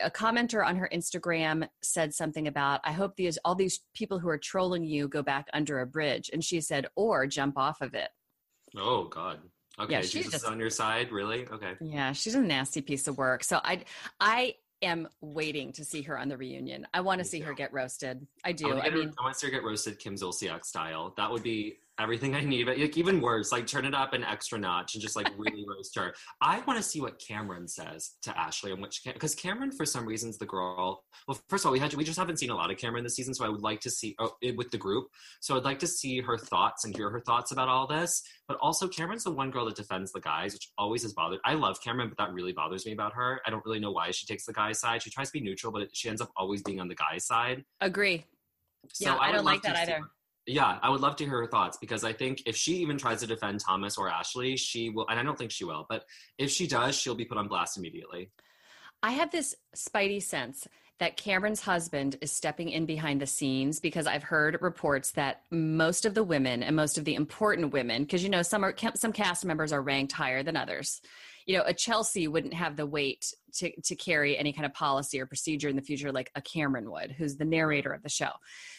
a commenter on her Instagram said something about, I hope these all these people who are trolling you go back under a bridge. And she said, or jump off of it. Oh God. Okay, Yeah, she Jesus just- on your side, really? Okay. Yeah, she's a nasty piece of work. So I I am waiting to see her on the reunion. I want to see her get roasted. I I, do. wanna I get her- mean, I want to see her get roasted Kim Zolciak style. That would be everything I need. But like, even worse, like turn it up an extra notch and just like really (laughs) roast her. I want to see what Cameron says to Ashley and which because Cameron for some reasons the girl. Well, first of all, we had we just haven't seen a lot of Cameron this season, so I would like to see oh, it with the group. So I'd like to see her thoughts and hear her thoughts about all this. But also, Cameron's the one girl that defends the guys, which always has bothered. I love Cameron, but that really bothers me about her. I don't really know why she takes the guy's side. She tries to be neutral, but she ends up always being on the guy's side. agree. Yeah, I would don't like that either. Yeah, I would love to hear her thoughts because I think if she even tries to defend Thomas or Ashley, she will, and I don't think she will, but if she does, she'll be put on blast immediately. I have this spidey sense that Cameron's husband is stepping in behind the scenes because I've heard reports that most of the women and most of the important women, because you know some are some cast members are ranked higher than others. You know, a Chelsea wouldn't have the weight to to carry any kind of policy or procedure in the future like a Cameron would, who's the narrator of the show.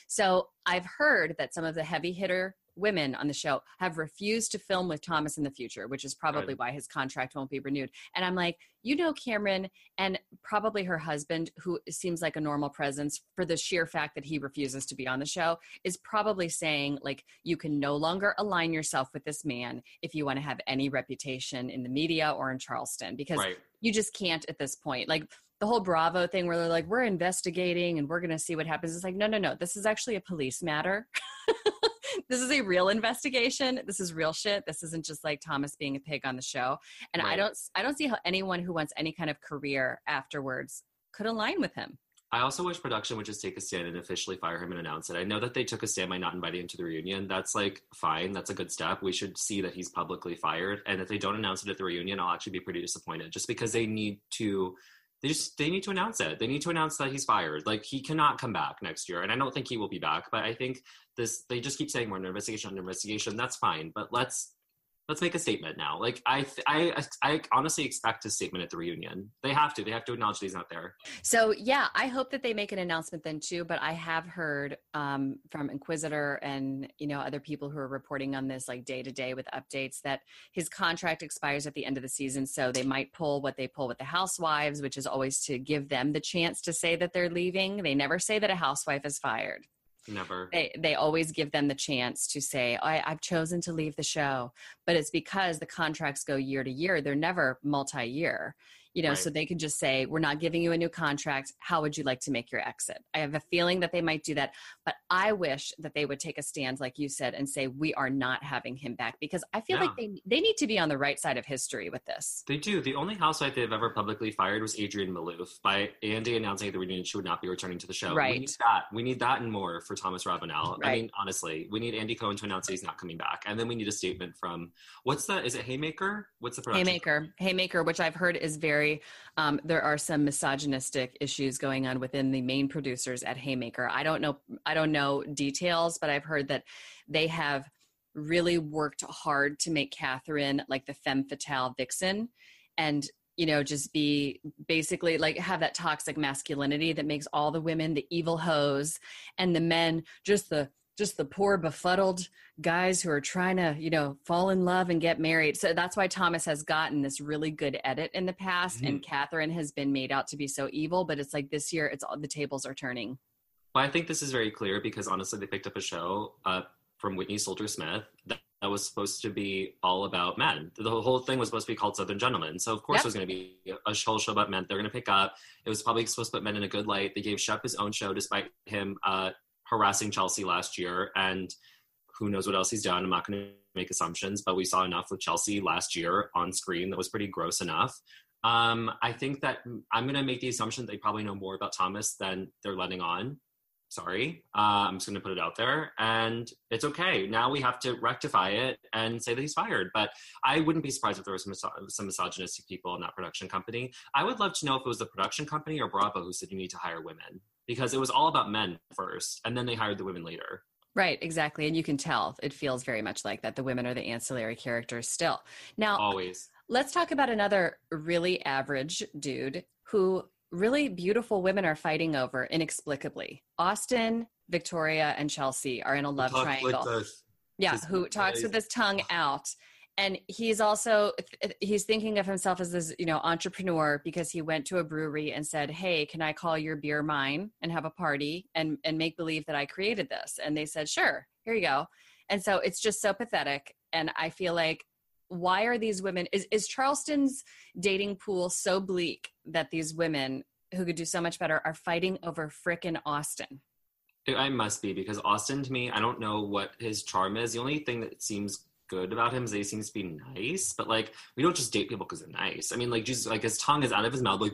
So I've heard that some of the heavy hitter women on the show have refused to film with Thomas in the future, which is probably Right. why his contract won't be renewed. And I'm like, you know, Cameron and probably her husband, who seems like a normal presence for the sheer fact that he refuses to be on the show, is probably saying, like, you can no longer align yourself with this man if you want to have any reputation in the media or in Charleston, because Right. you just can't at this point. Like, the whole Bravo thing where they're like, we're investigating and we're going to see what happens. It's like, no, no, no. This is actually a police matter. (laughs) (laughs) this is a real investigation. This is real shit. This isn't just like Thomas being a pig on the show. And I don't, I don't see how anyone who wants any kind of career afterwards could align with him. I also wish production would just take a stand and officially fire him and announce it. I know that they took a stand by not inviting him to the reunion. That's like fine. That's a good step. We should see that he's publicly fired. And if they don't announce it at the reunion, I'll actually be pretty disappointed just because they need to they just they need to announce it. They need to announce that he's fired. Like he cannot come back next year. And I don't think he will be back, but I think this they just keep saying we're under investigation, under investigation. That's fine. But let's let's make a statement now. Like I, I, I honestly expect a statement at the reunion. They have to. They have to acknowledge that he's not there. So yeah, I hope that they make an announcement then too. But I have heard um, from Inquisitr and you know other people who are reporting on this like day to day with updates that his contract expires at the end of the season. So they might pull what they pull with the housewives, which is always to give them the chance to say that they're leaving. They never say that a housewife is fired. Never. They they always give them the chance to say, I, I've chosen to leave the show. But it's because the contracts go year to year. They're never multi year you know, right. so they could just say, We're not giving you a new contract. How would you like to make your exit? I have a feeling that they might do that, but I wish that they would take a stand, like you said, and say, We are not having him back because I feel yeah. like they, they need to be on the right side of history with this. They do. The only housewife they've ever publicly fired was Adrienne Maloof by Andy announcing at the reunion she would not be returning to the show. Right. We need that. We need that and more for Thomas Ravenel. Right. I mean, honestly, we need Andy Cohen to announce that he's not coming back. And then we need a statement from what's the, is it Haymaker? What's the production? Haymaker. Haymaker, which I've heard is very, um, there are some misogynistic issues going on within the main producers at Haymaker. I don't know I don't know details, but I've heard that they have really worked hard to make Catherine like the femme fatale vixen and you know just be basically like have that toxic masculinity that makes all the women the evil hoes and the men just the just the poor befuddled guys who are trying to you know fall in love and get married. So that's why thomas has gotten this really good edit in the past mm-hmm. and catherine has been made out to be so evil but it's like this year it's all the tables are turning. Well i think this is very clear because honestly they picked up a show uh, from whitney Sudler-Smith that, that, was supposed to be all about men. The whole thing was supposed to be called southern gentlemen. So of course yep. it was going to be a whole show about men they're going to pick up. It was probably supposed to put men in a good light. They gave shep his own show despite him uh, harassing Chelsea last year, and who knows what else he's done. I'm not going to make assumptions, but we saw enough with Chelsea last year on screen that was pretty gross enough. Um, I think that I'm going to make the assumption they probably know more about Thomas than they're letting on. Sorry. Uh, I'm just going to put it out there. And it's okay. Now we have to rectify it and say that he's fired. But I wouldn't be surprised if there was some, some misogynistic people in that production company. I would love to know if it was the production company or Bravo who said you need to hire women because it was all about men first and then they hired the women later. Right, exactly. And you can tell it feels very much like that. The women are the ancillary characters still. Now, always. Let's talk about another really average dude who really beautiful women are fighting over inexplicably. Austin, Victoria, and Chelsea are in a love triangle. yeah, who talks with his tongue out and he's also he's thinking of himself as this you know entrepreneur because he went to a brewery and said hey can i call your beer mine and have a party and and make believe that i created this? And they said sure here you go. And so it's just so pathetic. And i feel like why are these women is, is charleston's dating pool so bleak that these women who could do so much better are fighting over frickin' austin? I must be because Austin to me, I don't know what his charm is. The only thing that seems good about him is that he seems to be nice. But like, we don't just date people because they're nice. I mean, like, Jesus, like his tongue is out of his mouth, like,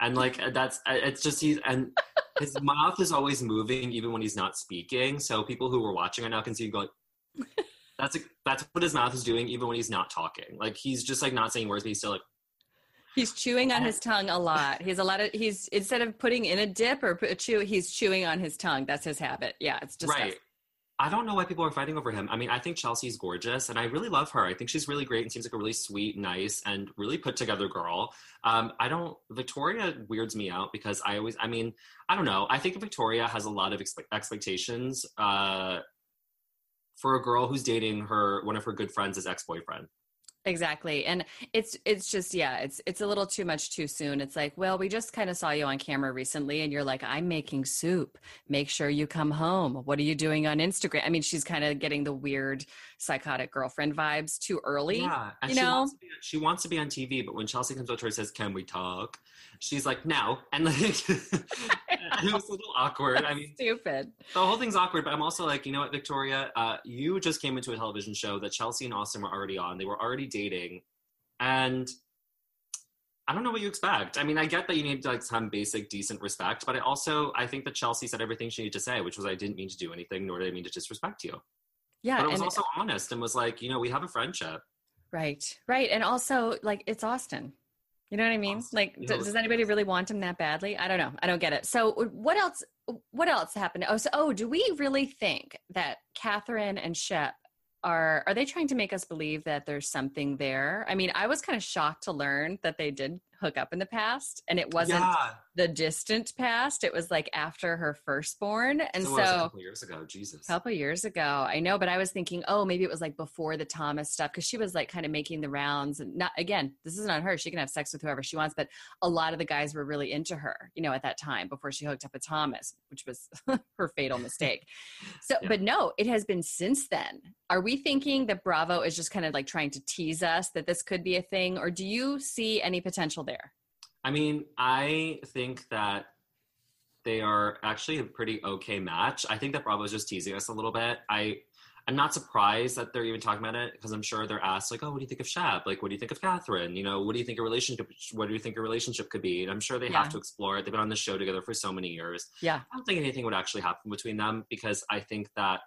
and like uh, that's uh, it's just he's and his (laughs) mouth is always moving even when he's not speaking. So people who were watching right now can see him go. Like, (laughs) that's a, that's what his mouth is doing even when he's not talking. Like he's just like not saying words, but he's still like. He's chewing on his tongue a lot. He's a lot of he's instead of putting in a dip or a chew, he's chewing on his tongue. That's his habit. Yeah, it's just right. I don't know why people are fighting over him. I mean, I think Chelsea's gorgeous and I really love her. I think she's really great and seems like a really sweet, nice, and really put together girl. Um, I don't, Victoria weirds me out because I always, I mean, I don't know. I think Victoria has a lot of expe- expectations uh, for a girl who's dating her, one of her good friends' ex boyfriend. Exactly. And it's it's just yeah, it's it's a little too much too soon. It's like, well, we just kind of saw you on camera recently and you're like, "I'm making soup. Make sure you come home. What are you doing on Instagram?" I mean, she's kind of getting the weird psychotic girlfriend vibes too early. Yeah. you know? Wants be, she wants to be on TV, but when Chelsea comes up to her and says, "Can we talk?" she's like, "No." And like (laughs) it was a little awkward. That's I (laughs) mean, stupid. The whole thing's awkward, but I'm also like, you know what, Victoria, uh, you just came into a television show that Chelsea and Austin were already on. They were already dating, and I don't know what you expect. I mean, I get that you need like some basic decent respect, but I also I think that Chelsea said everything she needed to say, which was I didn't mean to do anything, nor did I mean to disrespect you. Yeah, but it was also honest and was like, you know, we have a friendship. Right, right, and also like it's Austin. You know what I mean? Like, you know, does anybody really want him that badly? I don't know. I don't get it. So, what else? What else happened? Oh, so oh, do we really think that Catherine and Shep are are they trying to make us believe that there's something there? I mean, I was kind of shocked to learn that they did hook up in the past and it wasn't yeah. The distant past. It was like after her firstborn. And So so, it was a couple years ago. Jesus. a couple years ago, I know, but I was thinking, oh, maybe it was like before the Thomas stuff because she was like kind of making the rounds. And not again, this isn't on her. She can have sex with whoever she wants, but a lot of the guys were really into her, you know, at that time before she hooked up with Thomas, which was (laughs) her fatal mistake. So, Yeah. but no, it has been since then. Are we thinking that Bravo is just kind of like trying to tease us that this could be a thing, or do you see any potential there? I mean, I think that they are actually a pretty okay match. I think that Bravo's just teasing us a little bit. I I'm not surprised that they're even talking about it because I'm sure they're asked like, "Oh, what do you think of Shep? Like, what do you think of Catherine? You know, what do you think a relationship? What do you think a relationship could be?" And I'm sure they Yeah. have to explore it. They've been on the show together for so many years. Yeah. I don't think anything would actually happen between them because I think that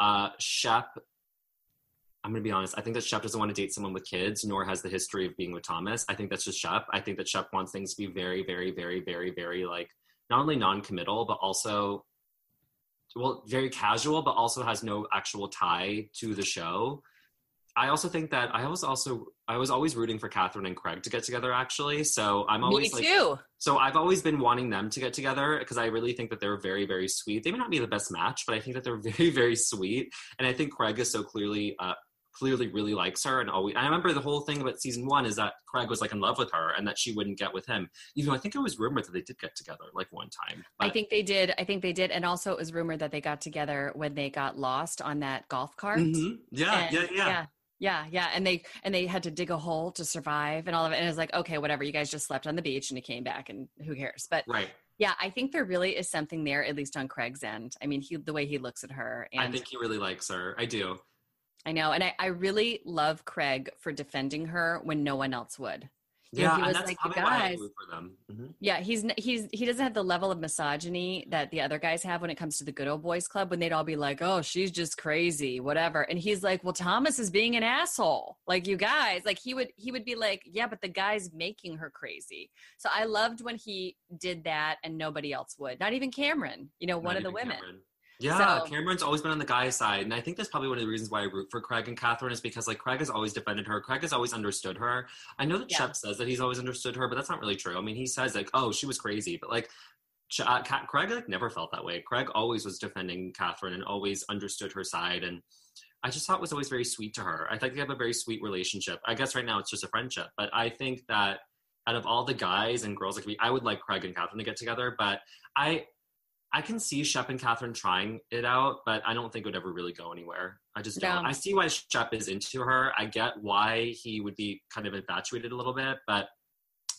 uh, Shep. I'm going to be honest. I think that Shep doesn't want to date someone with kids, nor has the history of being with Thomas. I think that's just Shep. I think that Shep wants things to be very, very, very, very, very like not only non-committal, but also well, very casual, but also has no actual tie to the show. I also think that I was also I was always rooting for Catherine and Craig to get together. Actually, so I'm always Me like, too. so I've always been wanting them to get together because I really think that they're very, very sweet. They may not be the best match, but I think that they're (laughs) very, very sweet. And I think Craig is so clearly, uh, clearly really likes her. And always, I remember the whole thing about season one is that Craig was like in love with her and that she wouldn't get with him. Even though I think it was rumored that they did get together like one time. I think they did. I think they did. And also, it was rumored that they got together when they got lost on that golf cart. Mhm. Yeah, And- yeah, yeah, yeah yeah yeah and they and they had to dig a hole to survive and all of it and it was like okay whatever you guys just slept on the beach and you came back and who cares but Right. yeah i think there really is something there at least on craig's end i mean he the way he looks at her and I think he really likes her. I do. I know and I, I really love craig for defending her when no one else would You know, Yeah, he and was that's like, "You probably why I guys- root for them. Mhm. yeah he's he's he doesn't have the level of misogyny that the other guys have when it comes to the good old boys club when they'd all be like oh she's just crazy whatever and he's like well thomas is being an asshole like you guys like he would he would be like yeah but the guy's making her crazy so i loved when he did that and nobody else would not even cameron you know one of the women Cameron. Yeah, So- Cameron's always been on the guy's side, and I think that's probably one of the reasons why I root for Craig and Catherine is because like Craig has always defended her. Craig has always understood her. I know that Yeah. Shep says that he's always understood her, but that's not really true. I mean, he says like, "Oh, she was crazy," but like. Uh, Craig like never felt that way. Craig always was defending Catherine and always understood her side, and I just thought it was always very sweet to her. I think they have a very sweet relationship. I guess right now it's just a friendship, but I think that out of all the guys and girls that could be, I would like Craig and Catherine to get together. But I, I can see Shep and Catherine trying it out, but I don't think it would ever really go anywhere. I just don't. No. I see why Shep is into her. I get why he would be kind of infatuated a little bit, but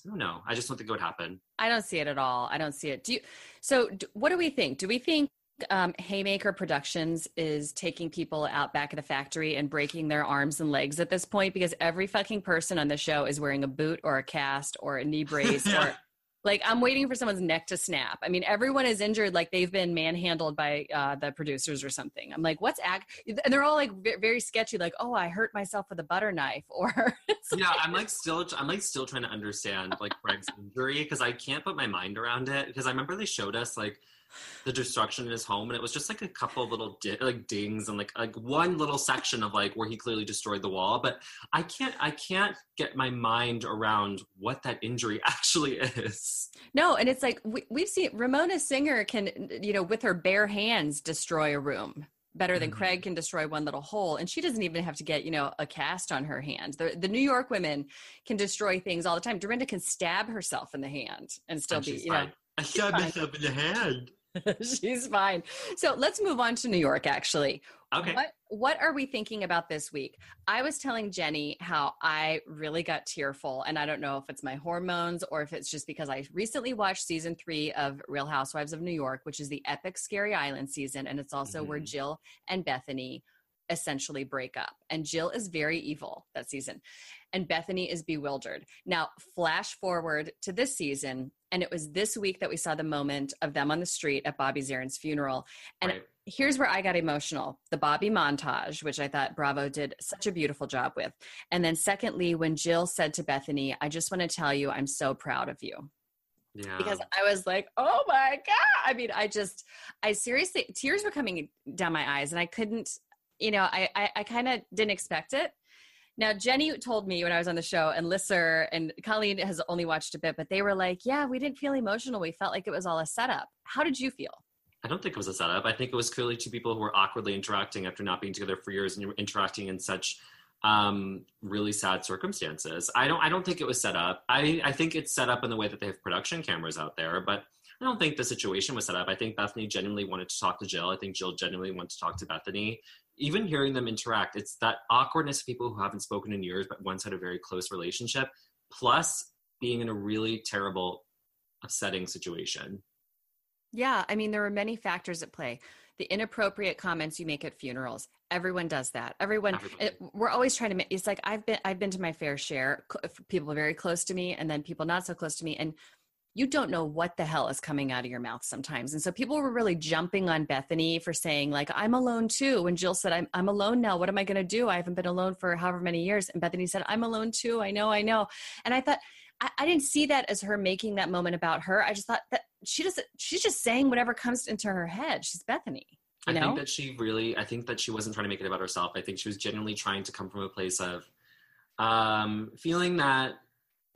I don't know. I just don't think it would happen. I don't see it at all. I don't see it. Do you? So, d- what do we think? Do we think um, Haymaker Productions is taking people out back of the factory and breaking their arms and legs at this point? Because every fucking person on the show is wearing a boot or a cast or a knee brace (laughs) Yeah. or. Like I'm waiting for someone's neck to snap. I mean, everyone is injured. Like they've been manhandled by uh, the producers or something. I'm like, what's act? And they're all like ve- very sketchy. Like, oh, I hurt myself with a butter knife, (laughs) or yeah, I'm like still, I'm like still trying to understand like craig's injury because I can't put my mind around it. Because I remember they showed us like the destruction in his home, and it was just like a couple of little di- like dings and like like one little section of like where he clearly destroyed the wall. But I can't, I can't get my mind around what that injury (laughs) actually is. No, and it's like we, we've seen Ramona Singer can, you know, with her bare hands destroy a room better than Mhm. Craig can destroy one little hole. And she doesn't even have to get, you know, a cast on her hand. The, the New York women can destroy things all the time. Dorinda can stab herself in the hand and still And be, you know. I stabbed myself in the hand. (laughs) she's fine. So let's move on to New York, actually. Okay. What what are we thinking about this week? I was telling Jenny how I really got tearful, and I don't know if it's my hormones or if it's just because I recently watched season three of Real Housewives of New York, which is the epic Scary Island season, and it's also where Mhm. Jill and Bethany essentially break up. And Jill is very evil that season, and Bethany is bewildered. Now, flash forward to this season, and it was this week that we saw the moment of them on the street at Bobby Zarin's funeral. And Right. here's where I got emotional the Bobby montage, which I thought Bravo did such a beautiful job with. And then, secondly, when Jill said to Bethany, I just want to tell you, I'm so proud of you. Yeah. Because I was like, oh my God. I mean, I just, I seriously, tears were coming down my eyes and I couldn't. you know, I I, I kind of didn't expect it. Now, Jenny told me when I was on the show, and Lisser and Colleen has only watched a bit, but they were like, "Yeah, we didn't feel emotional. We felt like it was all a setup." How did you feel? I don't think it was a setup. I think it was clearly two people who were awkwardly interacting after not being together for years and interacting in such um, really sad circumstances. I don't. I don't think it was set up. I I think it's set up in the way that they have production cameras out there, but I don't think the situation was set up. I think Bethany genuinely wanted to talk to Jill. I think Jill genuinely wanted to talk to Bethany. Even hearing them interact, it's that awkwardness of people who haven't spoken in years but once had a very close relationship, plus being in a really terrible, upsetting situation. Yeah, I mean, there are many factors at play. The inappropriate comments you make at funerals. Everyone does that. Everyone. It, we're always trying to. Make, it's like I've been. I've been to my fair share. People very close to me, and then people not so close to me, and you don't know what the hell is coming out of your mouth sometimes. And so people were really jumping on Bethany for saying, like, I'm alone too. When Jill said, I'm, I'm alone now. What am I going to do? I haven't been alone for however many years. And Bethany said, I'm alone too. I know, I know. And I thought, I, I didn't see that as her making that moment about her. I just thought that she doesn't, she's just saying whatever comes into her head. She's Bethany. I know? think that she really, I think that she wasn't trying to make it about herself. I think she was genuinely trying to come from a place of um, feeling that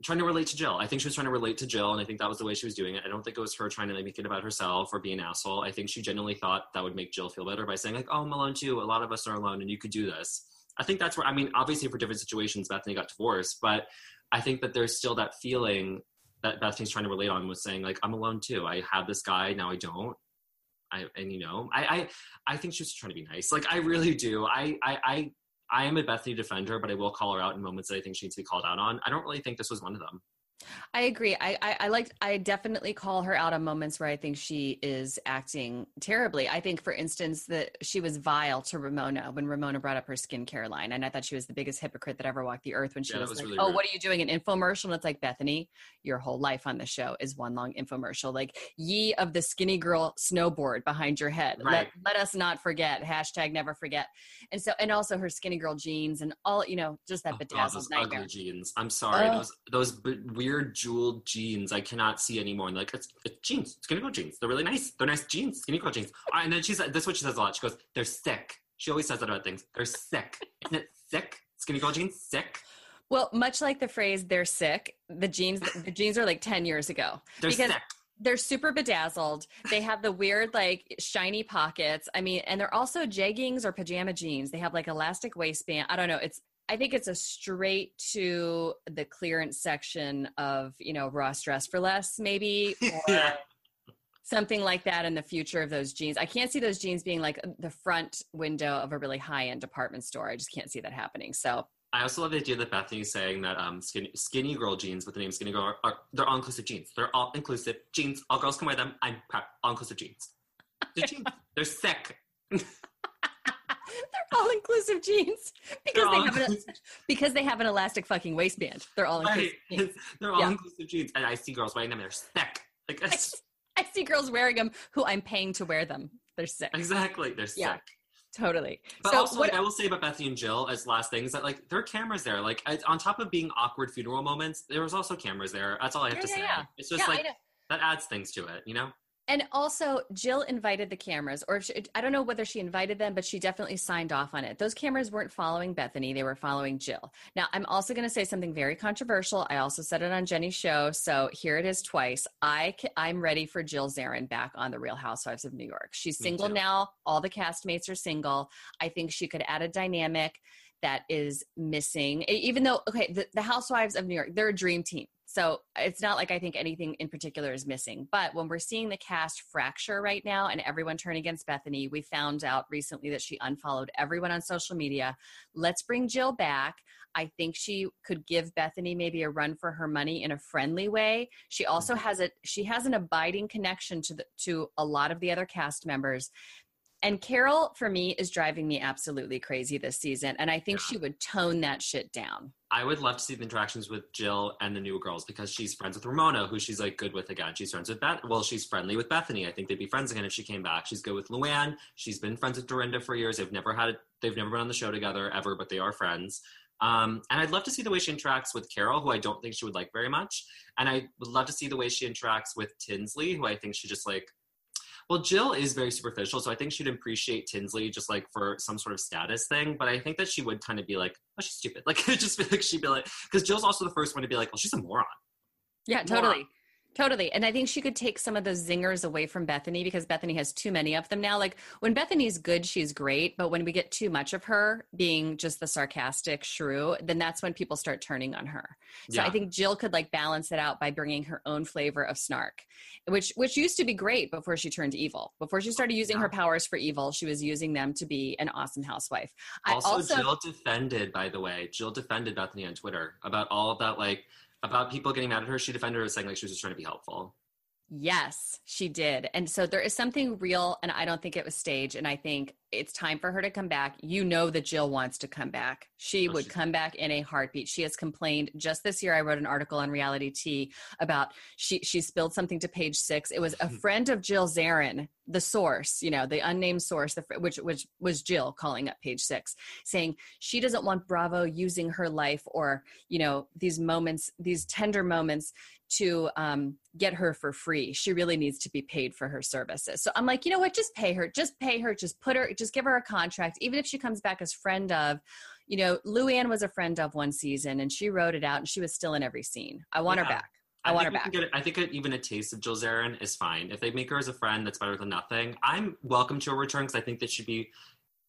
trying to relate to Jill. I think she was trying to relate to Jill, and I think that was the way she was doing it. I don't think it was her trying to like, make it about herself or be an asshole. I think she genuinely thought that would make Jill feel better by saying like, "Oh, I'm alone too. A lot of us are alone, and you could do this." I think that's where I mean, obviously for different situations, Bethany got divorced, but I think that there's still that feeling that Bethany's trying to relate on was saying like, "I'm alone too. I have this guy now. I don't." I, and you know, I, I, I think she was trying to be nice. Like I really do. I, I, I I am a Bethany defender, but I will call her out in moments that I think she needs to be called out on. I don't really think this was one of them. I agree. I, I, I like. I definitely call her out on moments where I think she is acting terribly. I think, for instance, that she was vile to Ramona when Ramona brought up her skincare line, and I thought she was the biggest hypocrite that ever walked the earth when she yeah, was, was, like, really "Oh, rude. what are you doing? An infomercial?" And it's like Bethany, your whole life on the show is one long infomercial. Like ye of the skinny girl snowboard behind your head. Right. Let, let us not forget. Hashtag never forget. And so, and also her skinny girl jeans and all you know, just that oh, bedazzled God, ugly jeans. I'm sorry, oh. those those weird jeweled jeans I cannot see anymore. And like, it's, it's jeans, skinny girl jeans. They're really nice. They're nice jeans, skinny girl jeans. Uh, and then she's this is what she says a lot. She goes, "They're sick." She always says that about things. They're sick. Isn't it sick? Skinny girl jeans, sick. Well, much like the phrase "they're sick," the jeans the jeans are like ten years ago. They're because sick they're super bedazzled. They have the weird, like shiny pockets. I mean, and they're also jeggings or pajama jeans. They have like elastic waistband. I don't know. It's I think it's a straight to the clearance section of, you know, Ross Dress for Less, maybe, (laughs) or yeah. something like that in the future of those jeans. I can't see those jeans being like the front window of a really high end department store. I just can't see that happening. So I also love the idea that Bethany's saying that um, skinny, skinny girl jeans with the name skinny girl are, are they're all inclusive jeans. They're all inclusive jeans. All girls can wear them. I'm proud. All inclusive jeans. They're jeans. (laughs) They're sick. (laughs) They're all inclusive jeans because they have an, because they have an elastic fucking waistband. They're all inclusive. Right. (laughs) They're all yeah. inclusive jeans, and I see girls wearing them. They're sick. Like I, I, see girls wearing them who I'm paying to wear them. They're sick. Exactly. They're yeah. sick. Totally. But so also, what, like, I will say about Bethany and Jill as last things that like there are cameras there. Like on top of being awkward funeral moments, there was also cameras there. That's all I have yeah, to say. Yeah. It's just like that adds things to it, you know. And also, Jill invited the cameras, or she, I don't know whether she invited them, but she definitely signed off on it. Those cameras weren't following Bethany, they were following Jill. Now, I'm also going to say something very controversial. I also said it on Jenny's show, so here it is twice. I, I'm ready for Jill Zarin back on The Real Housewives of New York. She's single now, all the castmates are single. I think she could add a dynamic that is missing, even though, okay, the, the Housewives of New York, they're a dream team so it's not like I think anything in particular is missing. But when we're seeing the cast fracture right now and everyone turn against Bethany, we found out recently that she unfollowed everyone on social media. Let's bring Jill back. I think she could give Bethany maybe a run for her money in a friendly way. She also mm-hmm. has a she has an abiding connection to the to a lot of the other cast members. And Carol, for me, is driving me absolutely crazy this season. And I think yeah. she would tone that shit down. I would love to see the interactions with Jill and the new girls because she's friends with Ramona, who she's like good with again. She's friends with Beth. Well, she's friendly with Bethany. I think they'd be friends again if she came back. She's good with Luann. She's been friends with Dorinda for years. They've never had they've never been on the show together ever, but they are friends. Um, and I'd love to see the way she interacts with Carol, who I don't think she would like very much. And I would love to see the way she interacts with Tinsley, who I think she just like Well, Jill is very superficial, so I think she'd appreciate Tinsley just like for some sort of status thing. But I think that she would kind of be like, "Oh, she's stupid." (laughs) Like, it just feel like she'd be like, because Jill's also the first one to be like, "Well, she's a moron." Yeah, totally. Totally. And I think she could take some of those zingers away from Bethany because Bethany has too many of them now. Like when Bethany's good, she's great. But when we get too much of her being just the sarcastic shrew, then that's when people start turning on her. So yeah. I think Jill could like balance it out by bringing her own flavor of snark, which which used to be great before she turned evil. Before she started using yeah. her powers for evil, she was using them to be an awesome housewife. Also, also Jill defended, by the way, Jill defended Bethany on Twitter about all of that like about people getting mad at her, she defended her saying like she was just trying to be helpful. Yes, she did. And so there is something real, and I don't think it was staged. And I think it's time for her to come back. You know that Jill wants to come back. She oh, would she come back in a heartbeat. She has complained just this year. I wrote an article on Reality Tea about she she spilled something to page six. It was a (laughs) friend of Jill Zarin, the source, you know, the unnamed source, the, which which was Jill calling up page six, saying she doesn't want Bravo using her life or you know these moments, these tender moments to um, get her for free. She really needs to be paid for her services. So I'm like, you know what? Just pay her. Just pay her. Just put her. Just give her a contract. Even if she comes back as friend of, you know, Luann was a friend of one season and she wrote it out and she was still in every scene. I want yeah. her back. I, I want her back. Get, I think even a taste of Jill Zarin is fine. If they make her as a friend, that's better than nothing. I'm welcome to a return because I think that should be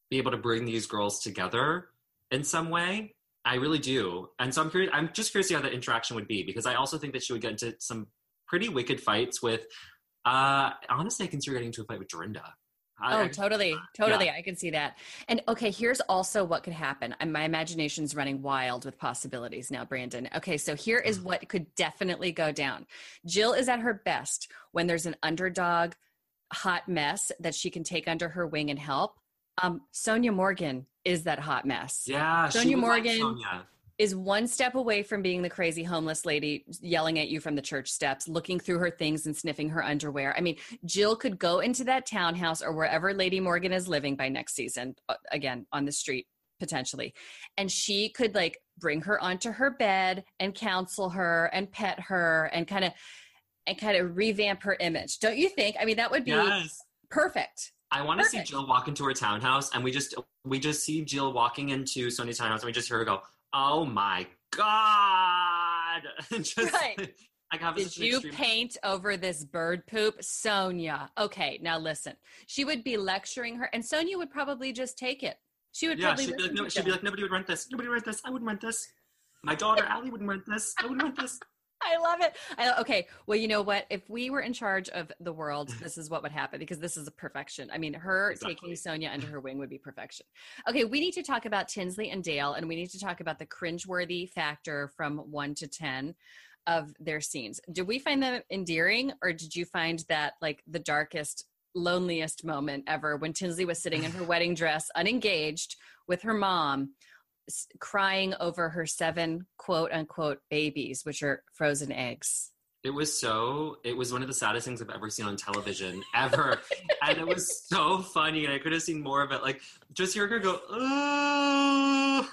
be able to bring these girls together in some way. I really do. And so I'm curious, I'm just curious to see how that interaction would be because I also think that she would get into some pretty wicked fights with, uh, honestly, I consider getting into a fight with Dorinda. Oh, totally. Totally. Yeah. I can see that. And okay, here's also what could happen. My imagination's running wild with possibilities now, Brandon. Okay, so here is mm-hmm. what could definitely go down. Jill is at her best when there's an underdog hot mess that she can take under her wing and help. Um, Sonja Morgan is that hot mess. Yeah, Sonja Morgan like is one step away from being the crazy homeless lady yelling at you from the church steps, looking through her things and sniffing her underwear. I mean, Jill could go into that townhouse or wherever Lady Morgan is living by next season, uh, again on the street potentially, and she could like bring her onto her bed and counsel her and pet her and kind of and kind of revamp her image. Don't you think? I mean, that would be yes. perfect. I want to see Jill walk into her townhouse, and we just we just see Jill walking into Sonja's townhouse, and we just hear her go, "Oh my god!" (laughs) just, right. (laughs) Did you extreme- paint over this bird poop, Sonja? Okay, now listen. She would be lecturing her, and Sonja would probably just take it. She would yeah, probably she'd be, like, no, she'd be like, nobody would rent this. Nobody would rent this. I wouldn't rent this. My daughter Allie wouldn't rent this. I wouldn't rent this. (laughs) (laughs) I love it. I, okay. Well, you know what? If we were in charge of the world, (laughs) this is what would happen because this is a perfection. I mean, her exactly. taking Sonja under her wing would be perfection. Okay. We need to talk about Tinsley and Dale, and we need to talk about the cringeworthy factor from one to 10 of their scenes. Did we find them endearing, or did you find that like the darkest, loneliest moment ever when Tinsley was sitting in her (laughs) wedding dress, unengaged, with her mom? Crying over her seven quote unquote babies, which are frozen eggs. It was so, it was one of the saddest things I've ever seen on television, ever. (laughs) and it was so funny. And I could have seen more of it. Like, just hear her go, oh,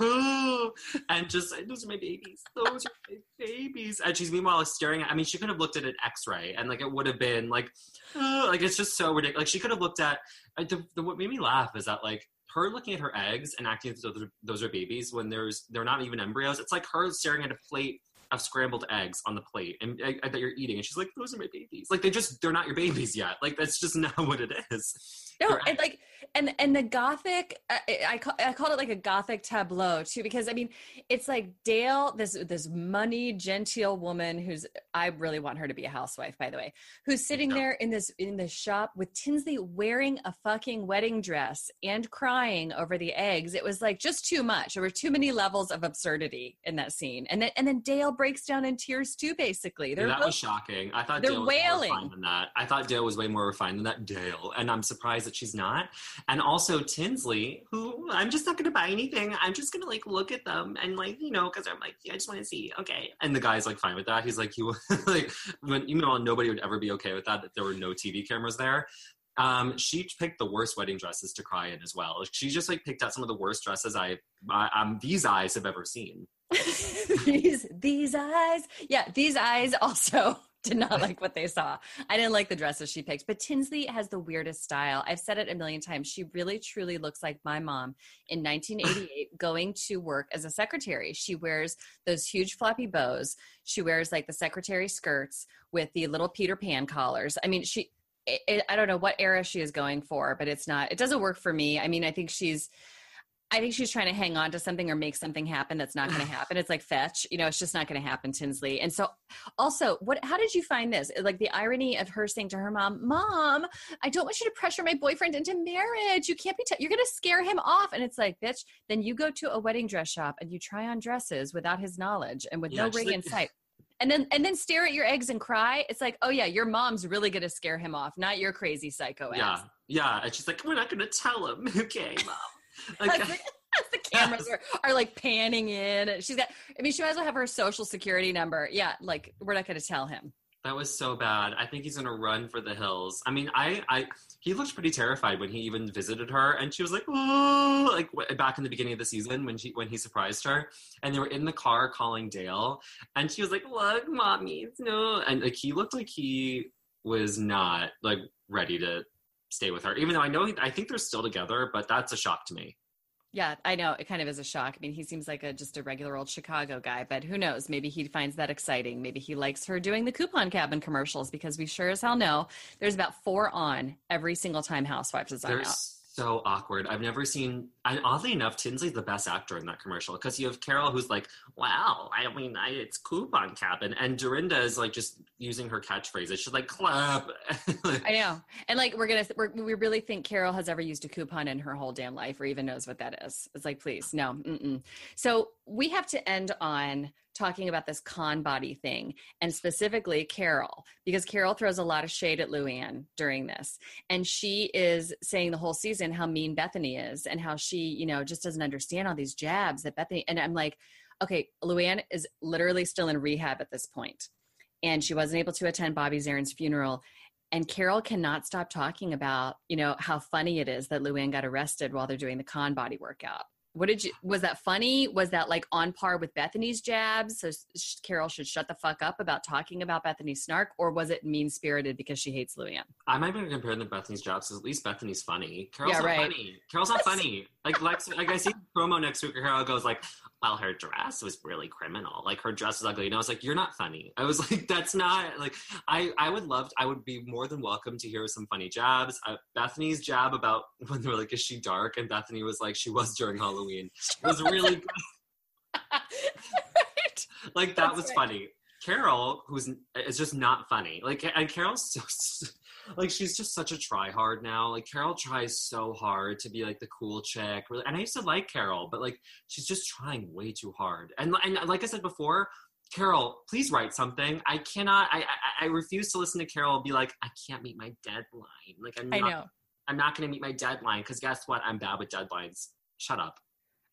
and just, those are my babies. Those are my babies. And she's meanwhile staring at, I mean, she could have looked at an x ray and like it would have been like, oh, like, it's just so ridiculous. Like, she could have looked at, uh, the, the, what made me laugh is that like, her looking at her eggs and acting as though those are babies when there's they're not even embryos. It's like her staring at a plate of scrambled eggs on the plate and uh, that you're eating, and she's like, "Those are my babies." Like they just they're not your babies yet. Like that's just (laughs) not what it is. No, and like and and the gothic, uh, I call, I called it like a gothic tableau too because I mean it's like Dale, this this money genteel woman who's I really want her to be a housewife by the way, who's sitting there in this in this shop with Tinsley wearing a fucking wedding dress and crying over the eggs. It was like just too much. There were too many levels of absurdity in that scene, and then and then Dale breaks down in tears too. Basically, they're yeah, that both, was shocking. I thought they're Dale wailing. than that. I thought Dale was way more refined than that. Dale, and I'm surprised that she's not. And also Tinsley, who I'm just not going to buy anything. I'm just going to like look at them and like you know because I'm like yeah, I just want to see. Okay, and the guy's like fine with that. He's like you (laughs) like when you know nobody would ever be okay with that that there were no TV cameras there. Um, she picked the worst wedding dresses to cry in as well. She just like picked out some of the worst dresses I, I um, these eyes have ever seen. (laughs) these these eyes, yeah, these eyes also (laughs) did not like (laughs) what they saw. I didn't like the dresses she picked, but Tinsley has the weirdest style. I've said it a million times. She really truly looks like my mom in (laughs) 1988 going to work as a secretary. She wears those huge floppy bows. She wears like the secretary skirts with the little Peter Pan collars. I mean, she it, it, I don't know what era she is going for, but it's not it doesn't work for me. I mean, I think she's I think she's trying to hang on to something or make something happen that's not going (sighs) to happen. It's like fetch, you know, it's just not going to happen, Tinsley. And so, also, what? How did you find this? Like the irony of her saying to her mom, "Mom, I don't want you to pressure my boyfriend into marriage. You can't be. T- you're going to scare him off." And it's like, bitch. Then you go to a wedding dress shop and you try on dresses without his knowledge and with yeah, no ring like- in sight. And then and then stare at your eggs and cry. It's like, oh yeah, your mom's really gonna scare him off, not your crazy psycho ass. Yeah, yeah. And she's like, we're not gonna tell him, (laughs) okay, mom. Like, (laughs) (laughs) the cameras are, are like panning in. She's got, I mean, she might as well have her social security number. Yeah, like we're not going to tell him. That was so bad. I think he's gonna run for the hills. I mean, I, I, he looked pretty terrified when he even visited her, and she was like, "Oh!" Like back in the beginning of the season when she when he surprised her, and they were in the car calling Dale, and she was like, "Look, mommy, no," and like he looked like he was not like ready to stay with her, even though I know I think they're still together, but that's a shock to me. Yeah, I know. It kind of is a shock. I mean, he seems like a just a regular old Chicago guy, but who knows? Maybe he finds that exciting. Maybe he likes her doing the coupon cabin commercials because we sure as hell know there's about four on every single time Housewives is on there's, out so awkward. I've never seen. And oddly enough, Tinsley's the best actor in that commercial because you have Carol, who's like, "Wow, I mean, I, it's coupon cabin," and Dorinda is like just using her catchphrases. She's like, "Clap." I know, and like we're gonna, we're, we really think Carol has ever used a coupon in her whole damn life, or even knows what that is. It's like, please, no. Mm-mm. So we have to end on talking about this ConBody thing and specifically Carol, because Carol throws a lot of shade at Luann during this. And she is saying the whole season how mean Bethenny is and how she, you know, just doesn't understand all these jabs that Bethenny, and I'm like, okay, Luann is literally still in rehab at this point, And she wasn't able to attend Bobby Zarin's funeral. And Carol cannot stop talking about, you know, how funny it is that Luann got arrested while they're doing the ConBody workout what did you was that funny? Was that like on par with bethenny's jabs? So carol should shut the fuck up about talking about bethenny's snark or was it mean spirited because she hates luann? I might be comparing the bethenny's jabs because at least bethenny's funny. Carol's yeah, not right. funny. Carol's not (laughs) funny. Like lex like i see the promo next week where carol goes like well, her dress was really criminal. Like her dress is ugly. And I was like, you're not funny. I was (laughs) like, that's not like, I, I would love, to, I would be more than welcome to hear some funny jabs. Uh, Bethenny's jab about (laughs) when they were like, is she dark? And Bethenny was like, she was during Halloween. It was really good. right. (laughs) Like that that's was right. funny. Carol, who's is just not funny. Like, and Carol's so, like she's just such a try hard now. Like Carol tries so hard to be like the cool chick. And I used to like Carol, but like she's just trying way too hard. And and like I said before, Carol, please write something. I cannot. I I, I refuse to listen to Carol be like, I can't meet my deadline. Like I'm not. I know. I'm not going to meet my deadline because guess what? I'm bad with deadlines. Shut up.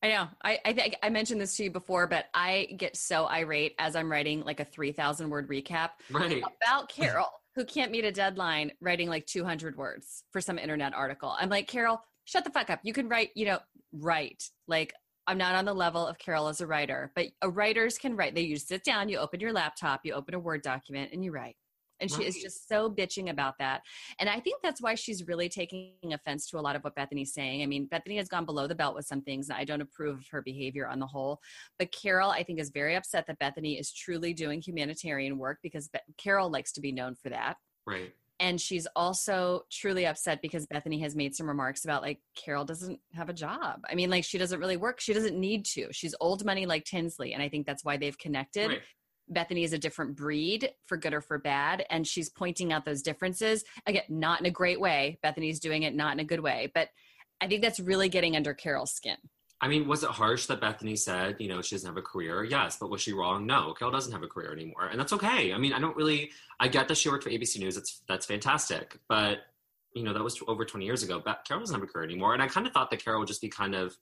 I know. I I, think I mentioned this to you before, but I get so irate as I'm writing like a three thousand word recap right. about Carol who can't meet a deadline writing like 200 words for some internet article. I'm like, Carol, shut the fuck up. You can write, you know, write. Like, I'm not on the level of Carol as a writer, but a writers can write. They you sit down, you open your laptop, you open a Word document, and you write. And she right. is just so bitching about that. And I think that's why she's really taking offense to a lot of what Bethenny's saying. I mean, Bethenny has gone below the belt with some things, and I don't approve of her behavior on the whole. But Carol, I think, is very upset that Bethenny is truly doing humanitarian work because Be- Carol likes to be known for that. Right. And she's also truly upset because Bethany has made some remarks about like Carol doesn't have a job. I mean, like she doesn't really work. She doesn't need to. She's old money like Tinsley. And I think that's why they've connected. Right. Bethenny is a different breed for good or for bad. And she's pointing out those differences. Again, not in a great way. Bethenny's doing it not in a good way. But I think that's really getting under Carol's skin. I mean, was it harsh that Bethenny said, you know, she doesn't have a career? Yes, but was she wrong? No, Carol doesn't have a career anymore, and that's okay. I mean, I don't really, I get that she worked for ABC News. That's that's fantastic, but you know, that was over 20 years ago. But Carol doesn't have a career anymore, and I kind of thought that Carol would just be kind of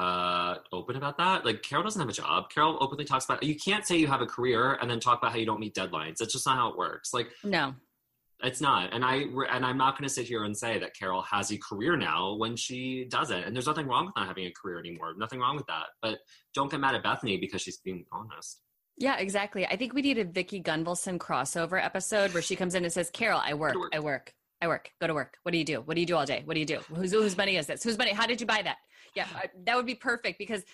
uh open about that like carol doesn't have a job carol openly talks about you can't say you have a career and then talk about how you don't meet deadlines that's just not how it works like no it's not and i and i'm not going to sit here and say that carol has a career now when she doesn't and there's nothing wrong with not having a career anymore nothing wrong with that but don't get mad at bethenny because she's being honest Yeah, exactly. I think we need a Vicki Gunvalson crossover episode where she comes in and says, "Carol, I work, work. I work, I work. Go to work. What do you do? What do you do all day? What do you do? Whose whose money is this? Whose money? How did you buy that?" Yeah, I- that would be perfect because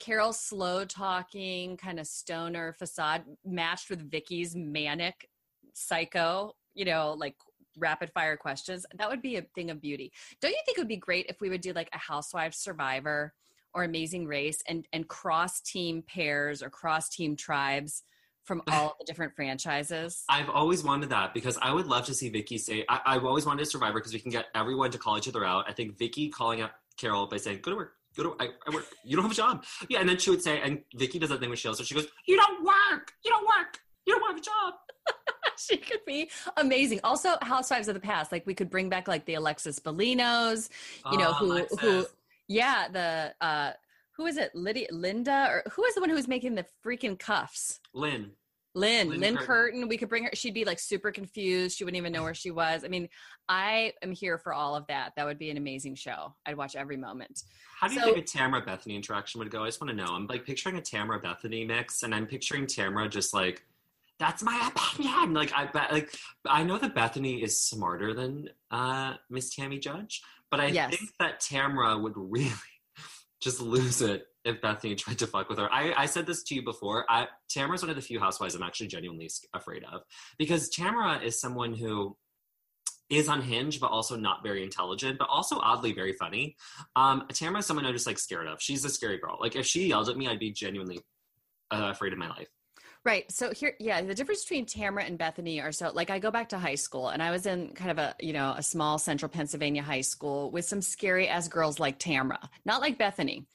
Carol's slow talking, kind of stoner facade matched with Vicki's manic, psycho, you know, like rapid fire questions. That would be a thing of beauty. Don't you think it would be great if we would do like a Housewives Survivor or Amazing Race and and cross team pairs or cross team tribes from (sighs) all the different franchises? I've always wanted that because I would love to see Vicki say. I, I've always wanted a Survivor because we can get everyone to call each other out. I think Vicki calling out Carol by saying, "Go to work." Go to I, I work. You don't have a job. Yeah, and then she would say, and Vicki does that thing with Sheila. So she goes, "You don't work. You don't work. You don't have a job." (laughs) she could be amazing. Also, Housewives of the past, like we could bring back like the Alexis Bellinos, you know, Oh, who Alexis. who yeah, the uh who is it? Lydia Linda or who is the one who was making the freaking cuffs? Lynn. Lynn, Lynn Lynn, Curtin. Curtin. We could bring her. She'd be like super confused. She wouldn't even know where she was. I mean, I am here for all of that. That would be an amazing show. I'd watch every moment. How do you So- think a Tamra Bethenny interaction would go? I just want to know. I'm like picturing a Tamra Bethenny mix, and I'm picturing Tamra just like, "That's my opinion." Like I bet, like I know that Bethenny is smarter than uh, Miss Tammy Judge, but I Yes. think that Tamra would really (laughs) just lose it if Bethenny (laughs) tried to fuck with her. I, I said this to you before. I, Tamra's one of the few housewives I'm actually genuinely afraid of. Because Tamra is someone who is unhinged but also not very intelligent but also oddly very funny. Um tamra is someone i'm just like scared of. She's a scary girl. Like if she yelled at me i'd be genuinely uh, afraid of my life. Right. So here, yeah, the difference between Tamra and Bethenny are so like I go back to high school and I was in kind of a, you know, a small central Pennsylvania high school with some scary ass girls like Tamra, not like Bethenny,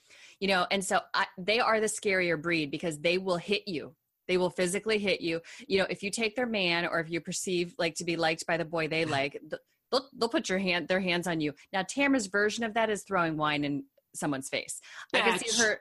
you know, and so I, they are the scarier breed because they will hit you. They will physically hit you. You know, if you take their man or if you perceive like to be liked by the boy they like, they'll, they'll put your hand, their hands on you. Now, Tamra's version of that is throwing wine in someone's face. I can see her.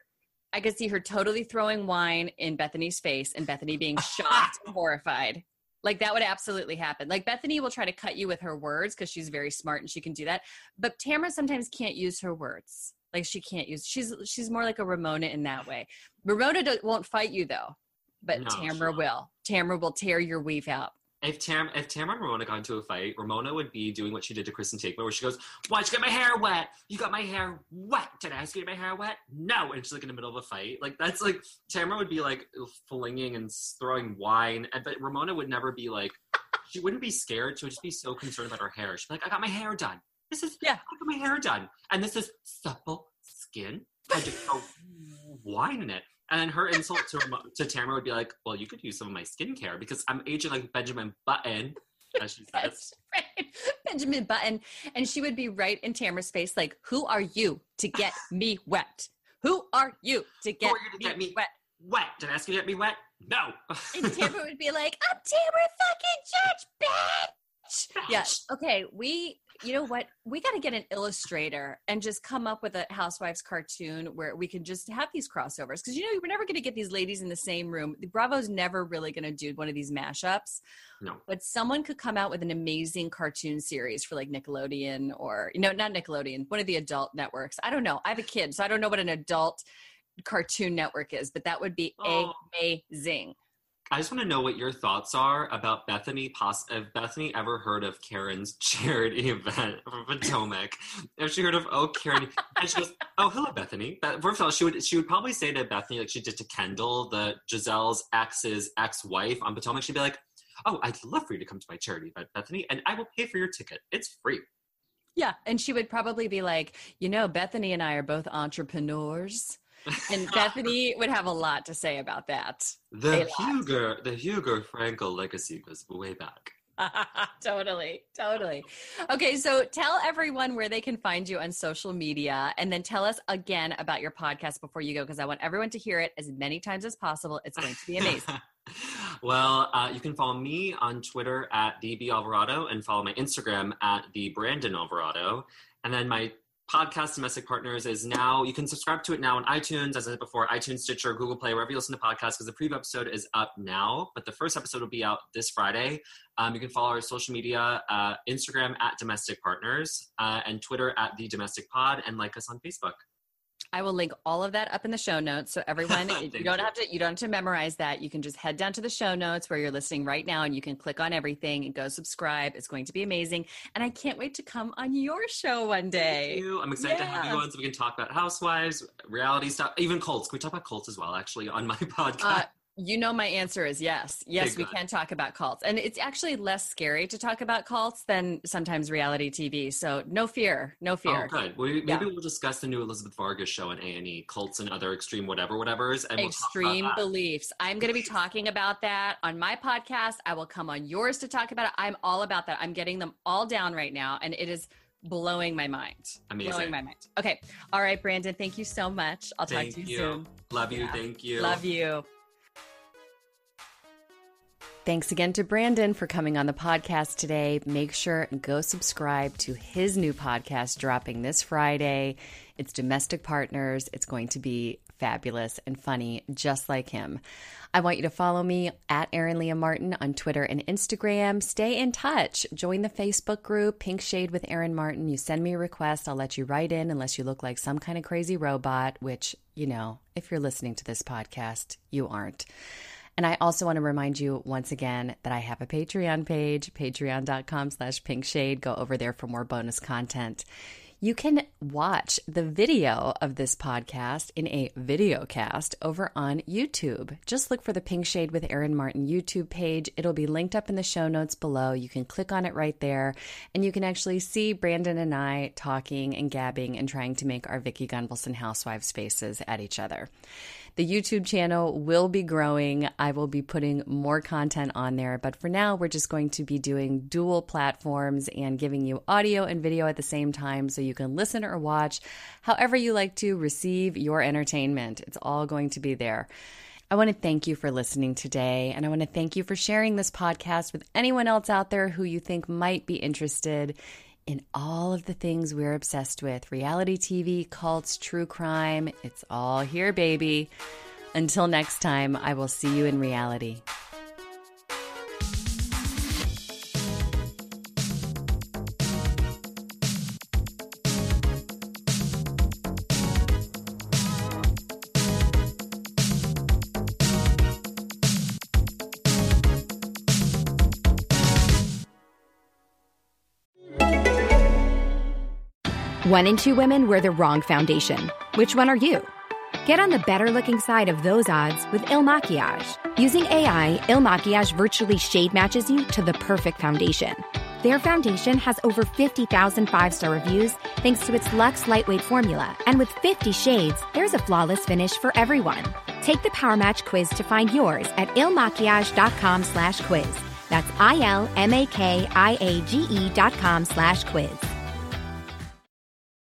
I could see her totally throwing wine in Bethenny's face and Bethenny being (laughs) shocked and horrified. Like that would absolutely happen. Like Bethenny will try to cut you with her words because she's very smart and she can do that. But Tamra sometimes can't use her words. Like she can't use. She's she's more like a Ramona in that way. Ramona do, won't fight you though, but No, she Tamra won't. will. Tamra will tear your weave out. if Tam if Tamra and Ramona got into a fight, Ramona would be doing what she did to Kristen Taekman, where she goes, "Why'd you get my hair wet? You got my hair wet. Did I ask you to get my hair wet? No." And she's like in the middle of a fight. Like that's like Tamra would be like flinging and throwing wine, and but Ramona would never be like, she wouldn't be scared. She would just be so concerned about her hair. She'd be like, "I got my hair done. This is Yeah. I got my hair done, and this is supple skin. I just go oh, wine in it." And then her insult to, to Tamra would be like, "Well, you could use some of my skincare because I'm aging like Benjamin Button." As she says. Right. Benjamin Button. And she would be right in Tamra's face, like, Who are you to get (laughs) me wet? Who are you to get, you to me, get me wet? Wet. Did I ask you to get me wet? No. (laughs) And Tamra would be like, I'm Tamra fucking Judge, bitch. Yeah. Okay. We, you know what? We got to get an illustrator and just come up with a Housewives cartoon where we can just have these crossovers. Because, you know, we're never going to get these ladies in the same room. The Bravo's never really going to do one of these mashups. No. But someone could come out with an amazing cartoon series for like Nickelodeon or, you know, not Nickelodeon, one of the adult networks. I don't know. I have a kid, so I don't know what an adult cartoon network is, but that would be Oh. amazing. I just want to know what your thoughts are about Bethenny. Poss- if Bethenny ever heard of Karen's (laughs) charity event from Potomac, if she heard of oh Karen, and she goes, oh hello Bethenny. First of all, she would she would probably say to Bethenny like she did to Kendall, the Gizelle's ex's ex-wife on Potomac. She'd be like, oh I'd love for you to come to my charity event, Bethenny, and I will pay for your ticket. It's free. Yeah. And she would probably be like, you know, Bethenny and I are both entrepreneurs. And (laughs) Bethenny would have a lot to say about that. the. Hugo the Hugo Frankel legacy goes way back. (laughs) totally, totally. Okay, so tell everyone where they can find you on social media and then tell us again about your podcast before you go because I want everyone to hear it as many times as possible. It's going to be amazing. (laughs) well, uh, you can follow me on Twitter at DB Alvarado and follow my Instagram at the Brandon Alvarado. And then my podcast, Domestic Partners, is now, you can subscribe to it now on iTunes, as I said before, iTunes, Stitcher, Google Play, wherever you listen to podcasts, because the preview episode is up now, but the first episode will be out this Friday. Um, you can follow our social media, uh, Instagram at Domestic Partners, uh, and Twitter at The Domestic Pod, and like us on Facebook. I will link all of that up in the show notes. So everyone, (laughs) you don't you. have to you don't have to memorize that. You can just head down to the show notes where you're listening right now and you can click on everything and go subscribe. It's going to be amazing. And I can't wait to come on your show one day. Thank you. I'm excited to have you on so we can talk about housewives, reality stuff, even cults. Can we talk about cults as well, actually, on my (laughs) podcast? Uh, you know my answer is yes. Yes, we can talk about cults. And it's actually less scary to talk about cults than sometimes reality TV. So no fear. No fear. Oh, fear. good. Well, maybe Yeah. we'll discuss the new Elizabeth Vargas show on A and E, cults and other extreme whatever whatevers, and we'll extreme talk about beliefs. I'm going to be talking about that on my podcast. I will come on yours to talk about it. I'm all about that. I'm getting them all down right now, and it is blowing my mind. Amazing. Blowing my mind. Okay. All right, Brandon. Thank you so much. I'll Thank talk to you, you. soon. Love you. Yeah. Thank you. Love you. Thanks again to Brandon for coming on the podcast today. Make sure and go subscribe to his new podcast dropping this Friday. It's Domestic Partners. It's going to be fabulous and funny, just like him. I want you to follow me at Erin Leah Martin on Twitter and Instagram. Stay in touch. Join the Facebook group, Pink Shade with Erin Martin. You send me a request, I'll let you write in unless you look like some kind of crazy robot, which, you know, if you're listening to this podcast, you aren't. And I also want to remind you once again that I have a Patreon page, patreon.com slash pinkshade. Go over there for more bonus content. You can watch the video of this podcast in a video cast over on YouTube. Just look for the Pink Shade with Erin Martin YouTube page. It'll be linked up in the show notes below. You can click on it right there, and you can actually see Brandon and I talking and gabbing and trying to make our Vicki Gunvalson housewives faces at each other. The YouTube channel will be growing. I will be putting more content on there, but for now, we're just going to be doing dual platforms and giving you audio and video at the same time so you can listen or watch however you like to receive your entertainment. It's all going to be there. I want to thank you for listening today, and I want to thank you for sharing this podcast with anyone else out there who you think might be interested in all of the things we're obsessed with reality TV, cults, true crime. It's all here, baby. Until next time, I will see you in reality. One in two women wear the wrong foundation. Which one are you? Get on the better looking side of those odds with Il Makiage. Using AI, Il Makiage virtually shade matches you to the perfect foundation. Their foundation has over 50,000 five star reviews thanks to its Luxe lightweight formula. And with 50 shades, there's a flawless finish for everyone. Take the Power Match quiz to find yours at ilmakiage.com slash quiz. That's I L M A K I A G E dot com slash quiz.